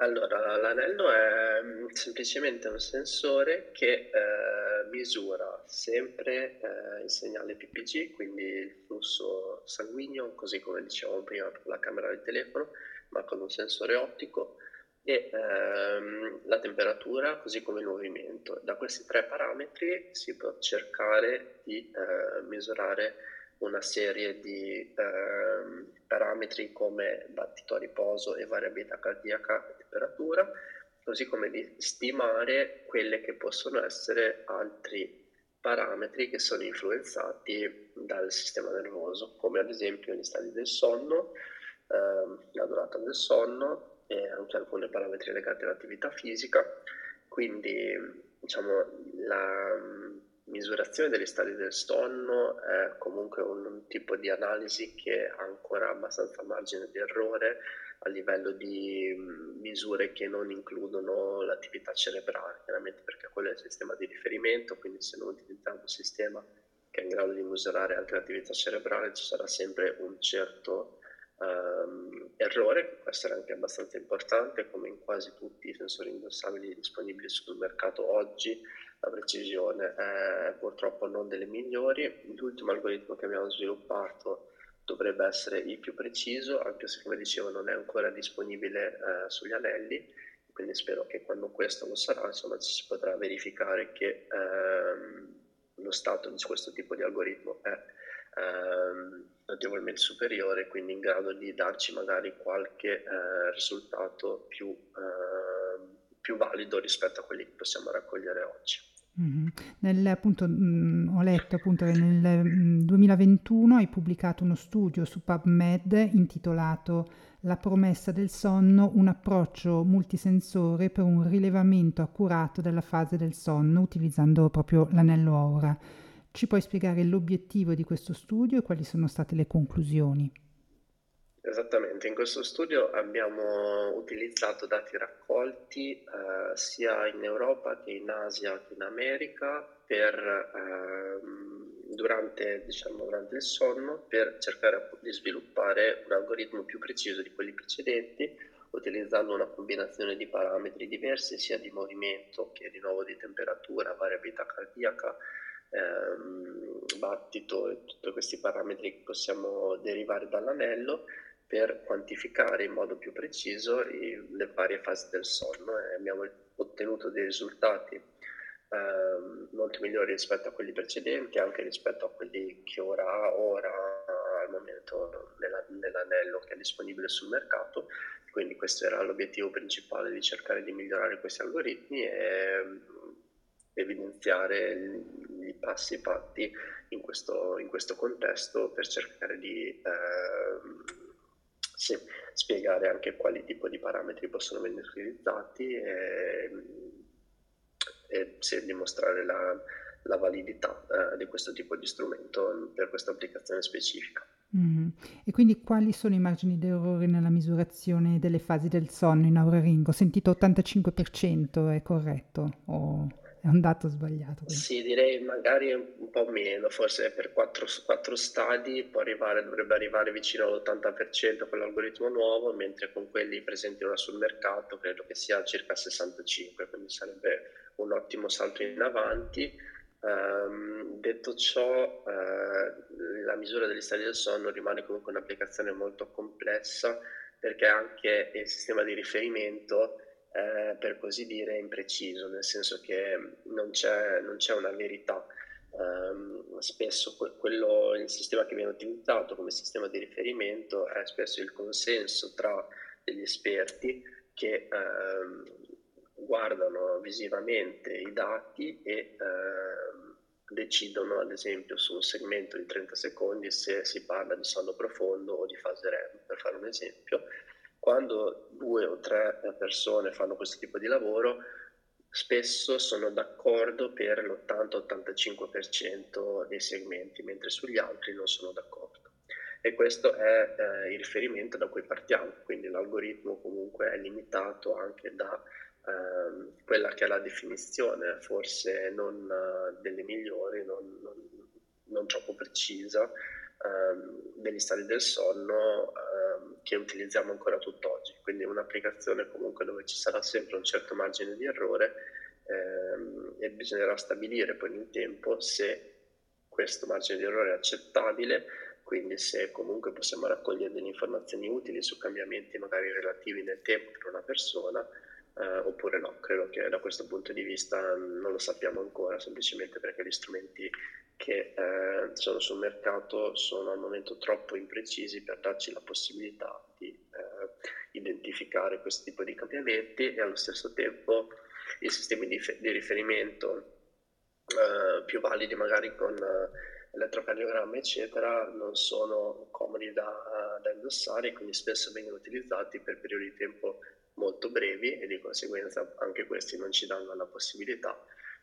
[SPEAKER 2] Allora, l'anello è mm, semplicemente un sensore che eh, misura sempre eh, il segnale PPG, quindi il flusso sanguigno, così come dicevamo prima per la camera del telefono, ma con un sensore ottico e ehm, la temperatura, così come il movimento. Da questi tre parametri si può cercare di eh, misurare una serie di eh, parametri come battito a riposo e variabilità cardiaca temperatura, così come di stimare quelle che possono essere altri parametri che sono influenzati dal sistema nervoso, come ad esempio gli stadi del sonno, ehm, la durata del sonno e anche alcuni parametri legati all'attività fisica. Quindi diciamo, la misurazione degli stadi del sonno è comunque un, un, tipo di analisi che ha ancora abbastanza margine di errore a livello di misure che non includono l'attività cerebrale, chiaramente perché quello è il sistema di riferimento, quindi se non utilizziamo un sistema che è in grado di misurare anche l'attività cerebrale ci sarà sempre un certo um, errore, che può essere anche abbastanza importante, come in quasi tutti i sensori indossabili disponibili sul mercato oggi, la precisione è purtroppo non delle migliori. L'ultimo algoritmo che abbiamo sviluppato dovrebbe essere il più preciso, anche se come dicevo non è ancora disponibile eh, sugli anelli, quindi spero che quando questo lo sarà, insomma, si potrà verificare che ehm, lo stato di questo tipo di algoritmo è ehm, notevolmente superiore, quindi in grado di darci magari qualche eh, risultato più, eh, più valido rispetto a quelli che possiamo raccogliere oggi.
[SPEAKER 1] Nel, appunto, mh, ho letto appunto che nel mh, mm, 2021 hai pubblicato uno studio su PubMed intitolato La promessa del sonno, un approccio multisensore per un rilevamento accurato della fase del sonno utilizzando proprio l'anello Aura. Ci puoi spiegare l'obiettivo di questo studio e quali sono state le conclusioni?
[SPEAKER 2] Esattamente, in questo studio abbiamo utilizzato dati raccolti eh, sia in Europa che in Asia che in America per, eh, durante, diciamo, durante, il sonno per cercare di sviluppare un algoritmo più preciso di quelli precedenti utilizzando una combinazione di parametri diversi sia di movimento che di nuovo di temperatura, variabilità cardiaca ehm, battito e tutti questi parametri che possiamo derivare dall'anello per quantificare in modo più preciso i, le varie fasi del sonno e abbiamo ottenuto dei risultati ehm, molto migliori rispetto a quelli precedenti, anche rispetto a quelli che ora, ora al momento nella, nell'anello che è disponibile sul mercato. Quindi questo era l'obiettivo principale di cercare di migliorare questi algoritmi e evidenziare i passi fatti in questo, in questo, contesto per cercare di eh, sì, spiegare anche quali tipo di parametri possono venire utilizzati e, e sì, dimostrare la, la validità eh, di questo tipo di strumento per questa applicazione specifica.
[SPEAKER 1] Mm. E quindi quali sono i margini d'errore nella misurazione delle fasi del sonno in Aura Ring? Ho sentito 85%, è corretto? O... È un dato sbagliato.
[SPEAKER 2] Quindi. Sì, direi magari un po' meno, forse per quattro, quattro stadi arrivare, dovrebbe arrivare vicino all'80% con l'algoritmo nuovo, mentre con quelli presenti ora sul mercato credo che sia circa 65%, quindi sarebbe un ottimo salto in avanti. Um, detto ciò, uh, la misura degli stadi del sonno rimane comunque un'applicazione molto complessa perché anche il sistema di riferimento eh, per così dire, impreciso, nel senso che non c'è, non c'è una verità. Um, spesso quello, il sistema che viene utilizzato come sistema di riferimento è spesso il consenso tra degli esperti che um, guardano visivamente i dati e uh, decidono ad esempio su un segmento di 30 secondi se si parla di sonno profondo o di fase REM, per fare un esempio, quando due o tre persone fanno questo tipo di lavoro, spesso sono d'accordo per l'80-85% dei segmenti, mentre sugli altri non sono d'accordo. E questo è eh, il riferimento da cui partiamo, quindi l'algoritmo comunque è limitato anche da eh, quella che è la definizione, forse non uh, delle migliori, non, non, non troppo precisa, ehm, degli stati del sonno, ehm, che utilizziamo ancora tutt'oggi, quindi un'applicazione comunque dove ci sarà sempre un certo margine di errore ehm, e bisognerà stabilire poi nel tempo se questo margine di errore è accettabile, quindi se comunque possiamo raccogliere delle informazioni utili su cambiamenti magari relativi nel tempo per una persona eh, oppure no. Credo che da questo punto di vista non lo sappiamo ancora, semplicemente perché gli strumenti che eh, sono sul mercato sono al momento troppo imprecisi per darci la possibilità di eh, identificare questo tipo di cambiamenti e allo stesso tempo i sistemi di, di riferimento eh, più validi magari con eh, elettrocardiogramma eccetera non sono comodi da, da indossare quindi spesso vengono utilizzati per periodi di tempo molto brevi e di conseguenza anche questi non ci danno la possibilità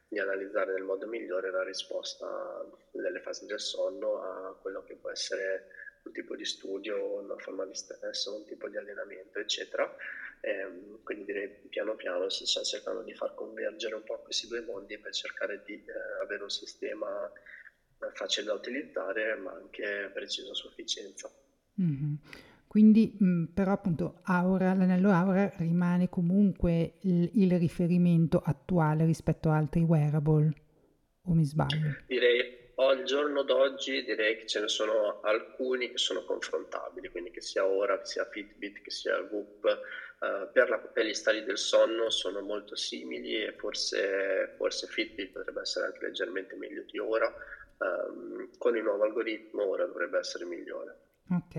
[SPEAKER 2] di analizzare nel modo migliore la risposta nelle fasi del sonno a quello che può essere un tipo di studio, una forma di stress, un tipo di allenamento, eccetera. E, ehm, quindi direi piano piano si sta cercando di far convergere un po' questi due mondi per cercare di eh, avere un sistema facile da utilizzare ma anche preciso a sufficienza.
[SPEAKER 1] Mm-hmm. Quindi mh, però appunto Aura, l'anello Aura rimane comunque il, il, riferimento attuale rispetto a altri wearable, o mi sbaglio?
[SPEAKER 2] Direi al giorno d'oggi direi che ce ne sono alcuni che sono confrontabili, quindi che sia Ora, che sia Fitbit, che sia Whoop, uh, per, la, per, gli stadi del sonno sono molto simili e forse, forse Fitbit potrebbe essere anche leggermente meglio di Ora, um, con il nuovo algoritmo Ora dovrebbe essere migliore.
[SPEAKER 1] Ok,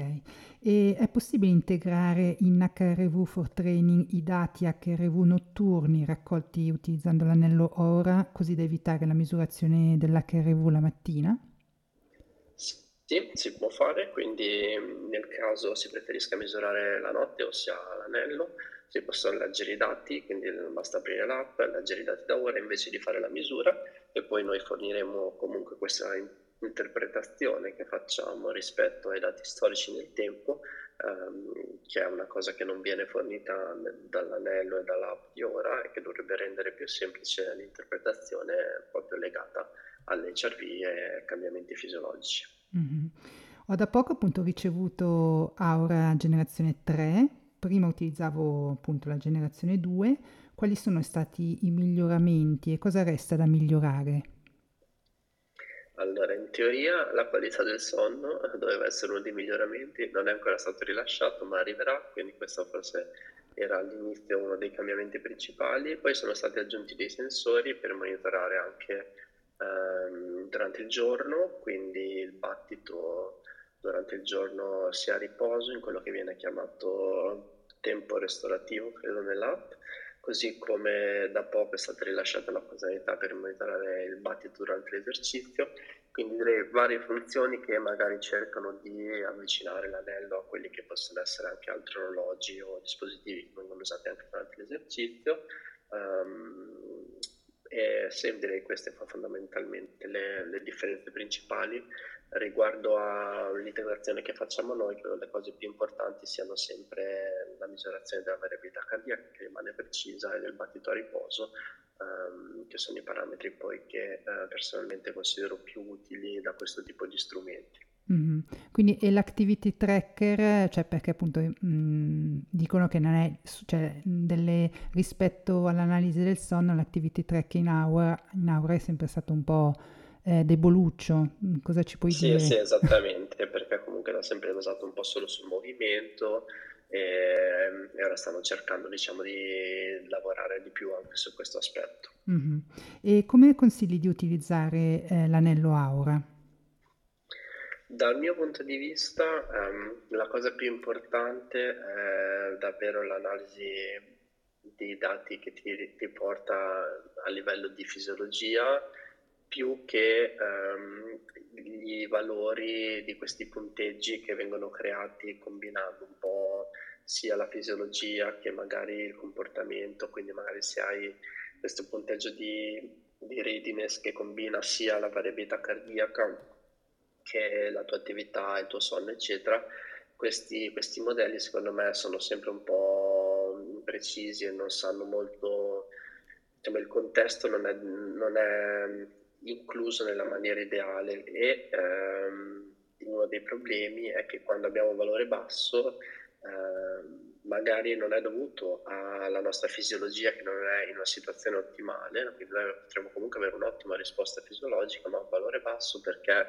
[SPEAKER 1] e è possibile integrare in HRV for Training i dati HRV notturni raccolti utilizzando l'anello Aura così da evitare la misurazione dell'HRV la mattina?
[SPEAKER 2] Sì, si può fare, quindi nel caso si preferisca misurare la notte, ossia l'anello, si possono leggere i dati, quindi basta aprire l'app, leggere i dati da ora invece di fare la misura e poi noi forniremo comunque questa interpretazione che facciamo rispetto ai dati storici nel tempo, ehm, che è una cosa che non viene fornita dall'anello e dall'app di ora e che dovrebbe rendere più semplice l'interpretazione proprio legata alle HRV e ai cambiamenti fisiologici.
[SPEAKER 1] Mm-hmm. Ho da poco appunto ricevuto Aura generazione 3, prima utilizzavo appunto la generazione 2, quali sono stati i miglioramenti e cosa resta da migliorare?
[SPEAKER 2] Allora, in teoria la qualità del sonno doveva essere uno dei miglioramenti, non è ancora stato rilasciato, ma arriverà, quindi questo forse era all'inizio uno dei cambiamenti principali. Poi sono stati aggiunti dei sensori per monitorare anche ehm, durante il giorno, quindi il battito durante il giorno sia a riposo, in quello che viene chiamato tempo restaurativo, credo nell'app così come da poco è stata rilasciata la funzionalità per monitorare il battito durante l'esercizio, quindi direi varie funzioni che magari cercano di avvicinare l'anello a quelli che possono essere anche altri orologi o dispositivi che vengono usati anche durante l'esercizio. Um, e se direi queste sono fondamentalmente le, le differenze principali riguardo all'integrazione che facciamo noi, credo le cose più importanti siano sempre la misurazione della variabilità cardiaca che rimane precisa e del battito a riposo, ehm, che sono i parametri poi che eh, personalmente considero più utili da questo tipo di strumenti.
[SPEAKER 1] Mm-hmm. Quindi e l'activity tracker, cioè perché appunto mh, mm, dicono che non è, cioè delle, rispetto all'analisi del sonno, l'activity tracker in aura, in aura è sempre stato un po' eh, deboluccio, mm, cosa ci puoi
[SPEAKER 2] sì,
[SPEAKER 1] dire?
[SPEAKER 2] Sì, esattamente, perché comunque l'ha sempre basato un po' solo sul movimento e, e ora stanno cercando diciamo di lavorare di più anche su questo aspetto.
[SPEAKER 1] Mm-hmm. E come consigli di utilizzare eh, l'anello Aura?
[SPEAKER 2] Dal mio punto di vista um, la cosa più importante è davvero l'analisi dei dati che ti, ti porta a livello di fisiologia più che um, i valori di questi punteggi che vengono creati combinando un po' sia la fisiologia che magari il comportamento, quindi magari se hai questo punteggio di, di readiness che combina sia la variabilità cardiaca che la tua attività, il tuo sonno, eccetera, questi, questi modelli secondo me sono sempre un po' imprecisi e non sanno molto, diciamo, il contesto non è, non è incluso nella maniera ideale e ehm, uno dei problemi è che quando abbiamo un valore basso eh, magari non è dovuto alla nostra fisiologia che non è in una situazione ottimale, quindi noi potremmo comunque avere un'ottima risposta fisiologica, ma un valore basso perché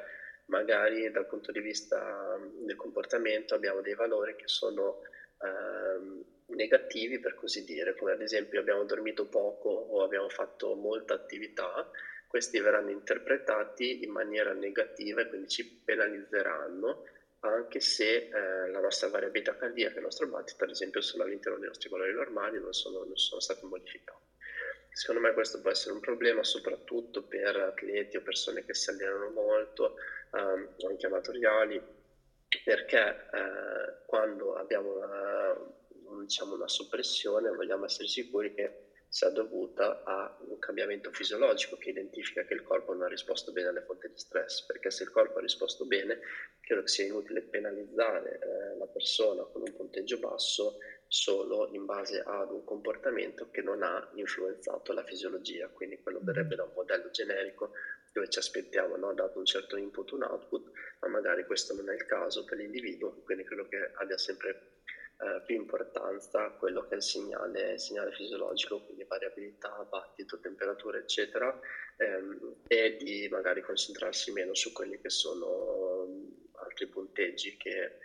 [SPEAKER 2] magari dal punto di vista del comportamento abbiamo dei valori che sono eh, negativi per così dire, come ad esempio abbiamo dormito poco o abbiamo fatto molta attività, questi verranno interpretati in maniera negativa e quindi ci penalizzeranno anche se eh, la nostra variabilità cardiaca e il nostro battito, ad esempio, sono all'interno dei nostri valori normali, non sono, non sono stati modificati. Secondo me questo può essere un problema soprattutto per atleti o persone che si allenano molto, ehm, anche amatoriali, perché eh, quando abbiamo una, diciamo, una soppressione vogliamo essere sicuri che sia dovuta a un cambiamento fisiologico che identifica che il corpo non ha risposto bene alle fonti di stress, perché se il corpo ha risposto bene, credo che sia inutile penalizzare eh, la persona con un punteggio basso solo in base ad un comportamento che non ha influenzato la fisiologia, quindi quello verrebbe da un modello generico dove ci aspettiamo, no? dato un certo input, un output, ma magari questo non è il caso per l'individuo, quindi credo che abbia sempre eh, più importanza quello che è il segnale, il segnale, fisiologico, quindi variabilità, battito, temperatura, eccetera, ehm, e di magari concentrarsi meno su quelli che sono mm, altri punteggi che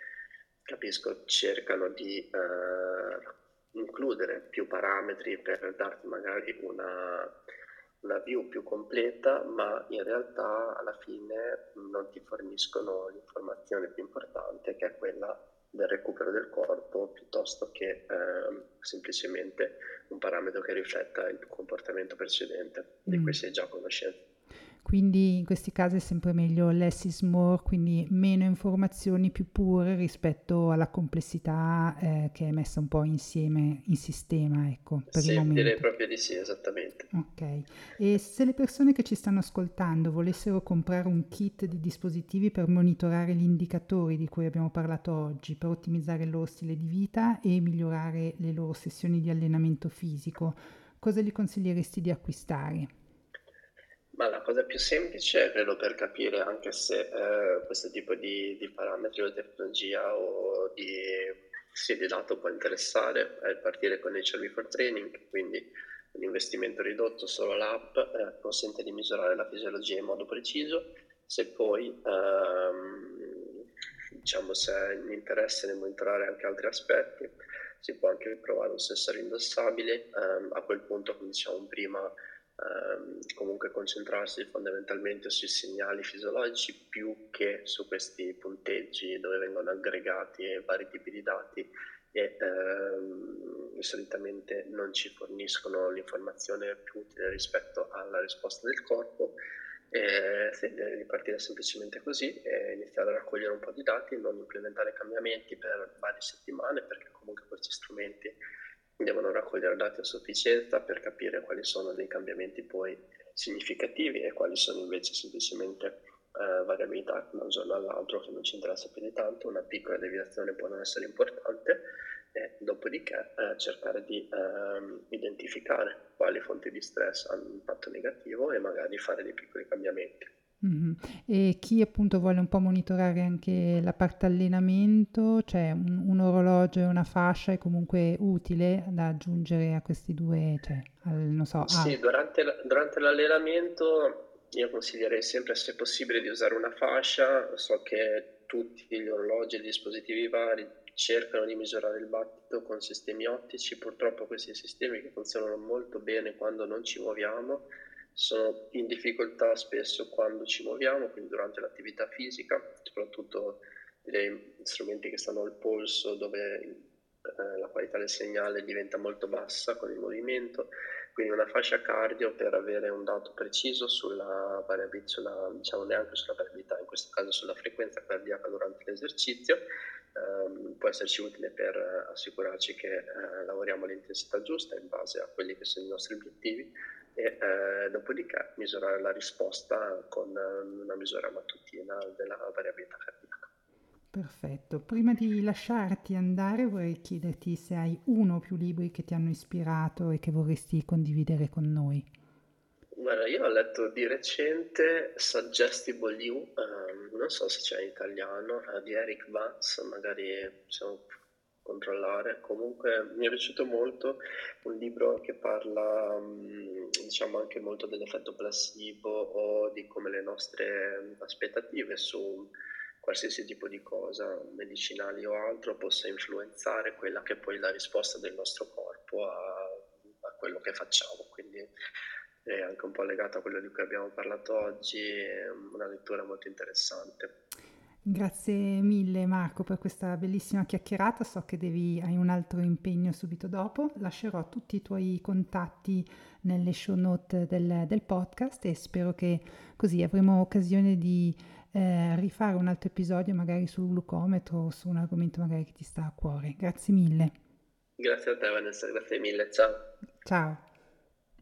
[SPEAKER 2] capisco cercano di eh, includere più parametri per darti magari una, una view più completa, ma in realtà alla fine non ti forniscono l'informazione più importante che è quella del recupero del corpo piuttosto che eh, semplicemente un parametro che rifletta il comportamento precedente di cui mm. sei già a conoscenza.
[SPEAKER 1] Quindi in questi casi è sempre meglio less is more, quindi meno informazioni più pure rispetto alla complessità eh, che è messa un po' insieme in sistema, ecco,
[SPEAKER 2] per sì, il momento. direi proprio di sì, esattamente.
[SPEAKER 1] Ok, e se le persone che ci stanno ascoltando volessero comprare un kit di dispositivi per monitorare gli indicatori di cui abbiamo parlato oggi, per ottimizzare il loro stile di vita e migliorare le loro sessioni di allenamento fisico, cosa gli consiglieresti di acquistare?
[SPEAKER 2] Ma la cosa più semplice, credo per capire anche se eh, questo tipo di, di, parametri o tecnologia o di, sì, di dato può interessare, è partire con Nature Before Training, quindi un investimento ridotto, solo l'app eh, consente di misurare la fisiologia in modo preciso, se poi ehm, diciamo se è interesse nel monitorare anche altri aspetti, si può anche provare un sensore indossabile, ehm, a quel punto come diciamo prima ehm, comunque concentrarsi fondamentalmente sui segnali fisiologici più che su questi punteggi dove vengono aggregati vari tipi di dati e ehm, solitamente non ci forniscono l'informazione più utile rispetto alla risposta del corpo. E sì, di partire semplicemente così e iniziare a raccogliere un po' di dati, non implementare cambiamenti per varie settimane perché comunque questi strumenti devono raccogliere dati a sufficienza per capire quali sono dei cambiamenti poi significativi e quali sono invece semplicemente eh, variabilità da un giorno all'altro che non ci interessa più di tanto, una piccola deviazione può non essere importante e dopodiché eh, cercare di eh, identificare quali fonti di stress hanno un impatto negativo e magari fare dei piccoli cambiamenti.
[SPEAKER 1] Mm-hmm. E chi appunto vuole un po' monitorare anche la parte allenamento, cioè un, un orologio e una fascia è comunque utile da aggiungere a questi due, cioè, al, non so.
[SPEAKER 2] Sì, ah. durante, durante l'allenamento io consiglierei sempre se possibile di usare una fascia, so che tutti gli orologi e i dispositivi vari cercano di misurare il battito con sistemi ottici, purtroppo questi sistemi che funzionano molto bene quando non ci muoviamo, sono in difficoltà spesso quando ci muoviamo, quindi durante l'attività fisica, soprattutto direi strumenti che stanno al polso dove eh, la qualità del segnale diventa molto bassa con il movimento, quindi una fascia cardio per avere un dato preciso sulla variabilità, diciamo neanche sulla variabilità, in questo caso sulla frequenza cardiaca durante l'esercizio, ehm, può esserci utile per assicurarci che eh, lavoriamo all'intensità giusta in base a quelli che sono i nostri obiettivi e eh, dopodiché misurare la risposta con eh, una misura mattutina della variabilità cardiaca.
[SPEAKER 1] Perfetto, prima di lasciarti andare vorrei chiederti se hai uno o più libri che ti hanno ispirato e che vorresti condividere con noi.
[SPEAKER 2] Guarda, io ho letto di recente Suggestible You, um, non so se c'è in italiano, uh, di Eric Vance, magari se controllare. Comunque mi è piaciuto molto un libro che parla, mm, diciamo, anche molto dell'effetto placebo o di come le nostre aspettative su qualsiasi tipo di cosa, medicinali o altro, possa influenzare quella che è poi la risposta del nostro corpo a, a quello che facciamo. Quindi è anche un po' legato a quello di cui abbiamo parlato oggi, una lettura molto interessante.
[SPEAKER 1] Grazie mille Marco per questa bellissima chiacchierata, so che devi, hai un altro impegno subito dopo, lascerò tutti i tuoi contatti nelle show note del, del podcast e spero che così avremo occasione di eh, rifare un altro episodio magari sul glucometro o su un argomento magari che ti sta a cuore. Grazie mille.
[SPEAKER 2] Grazie a te Vanessa, grazie mille, ciao.
[SPEAKER 1] Ciao.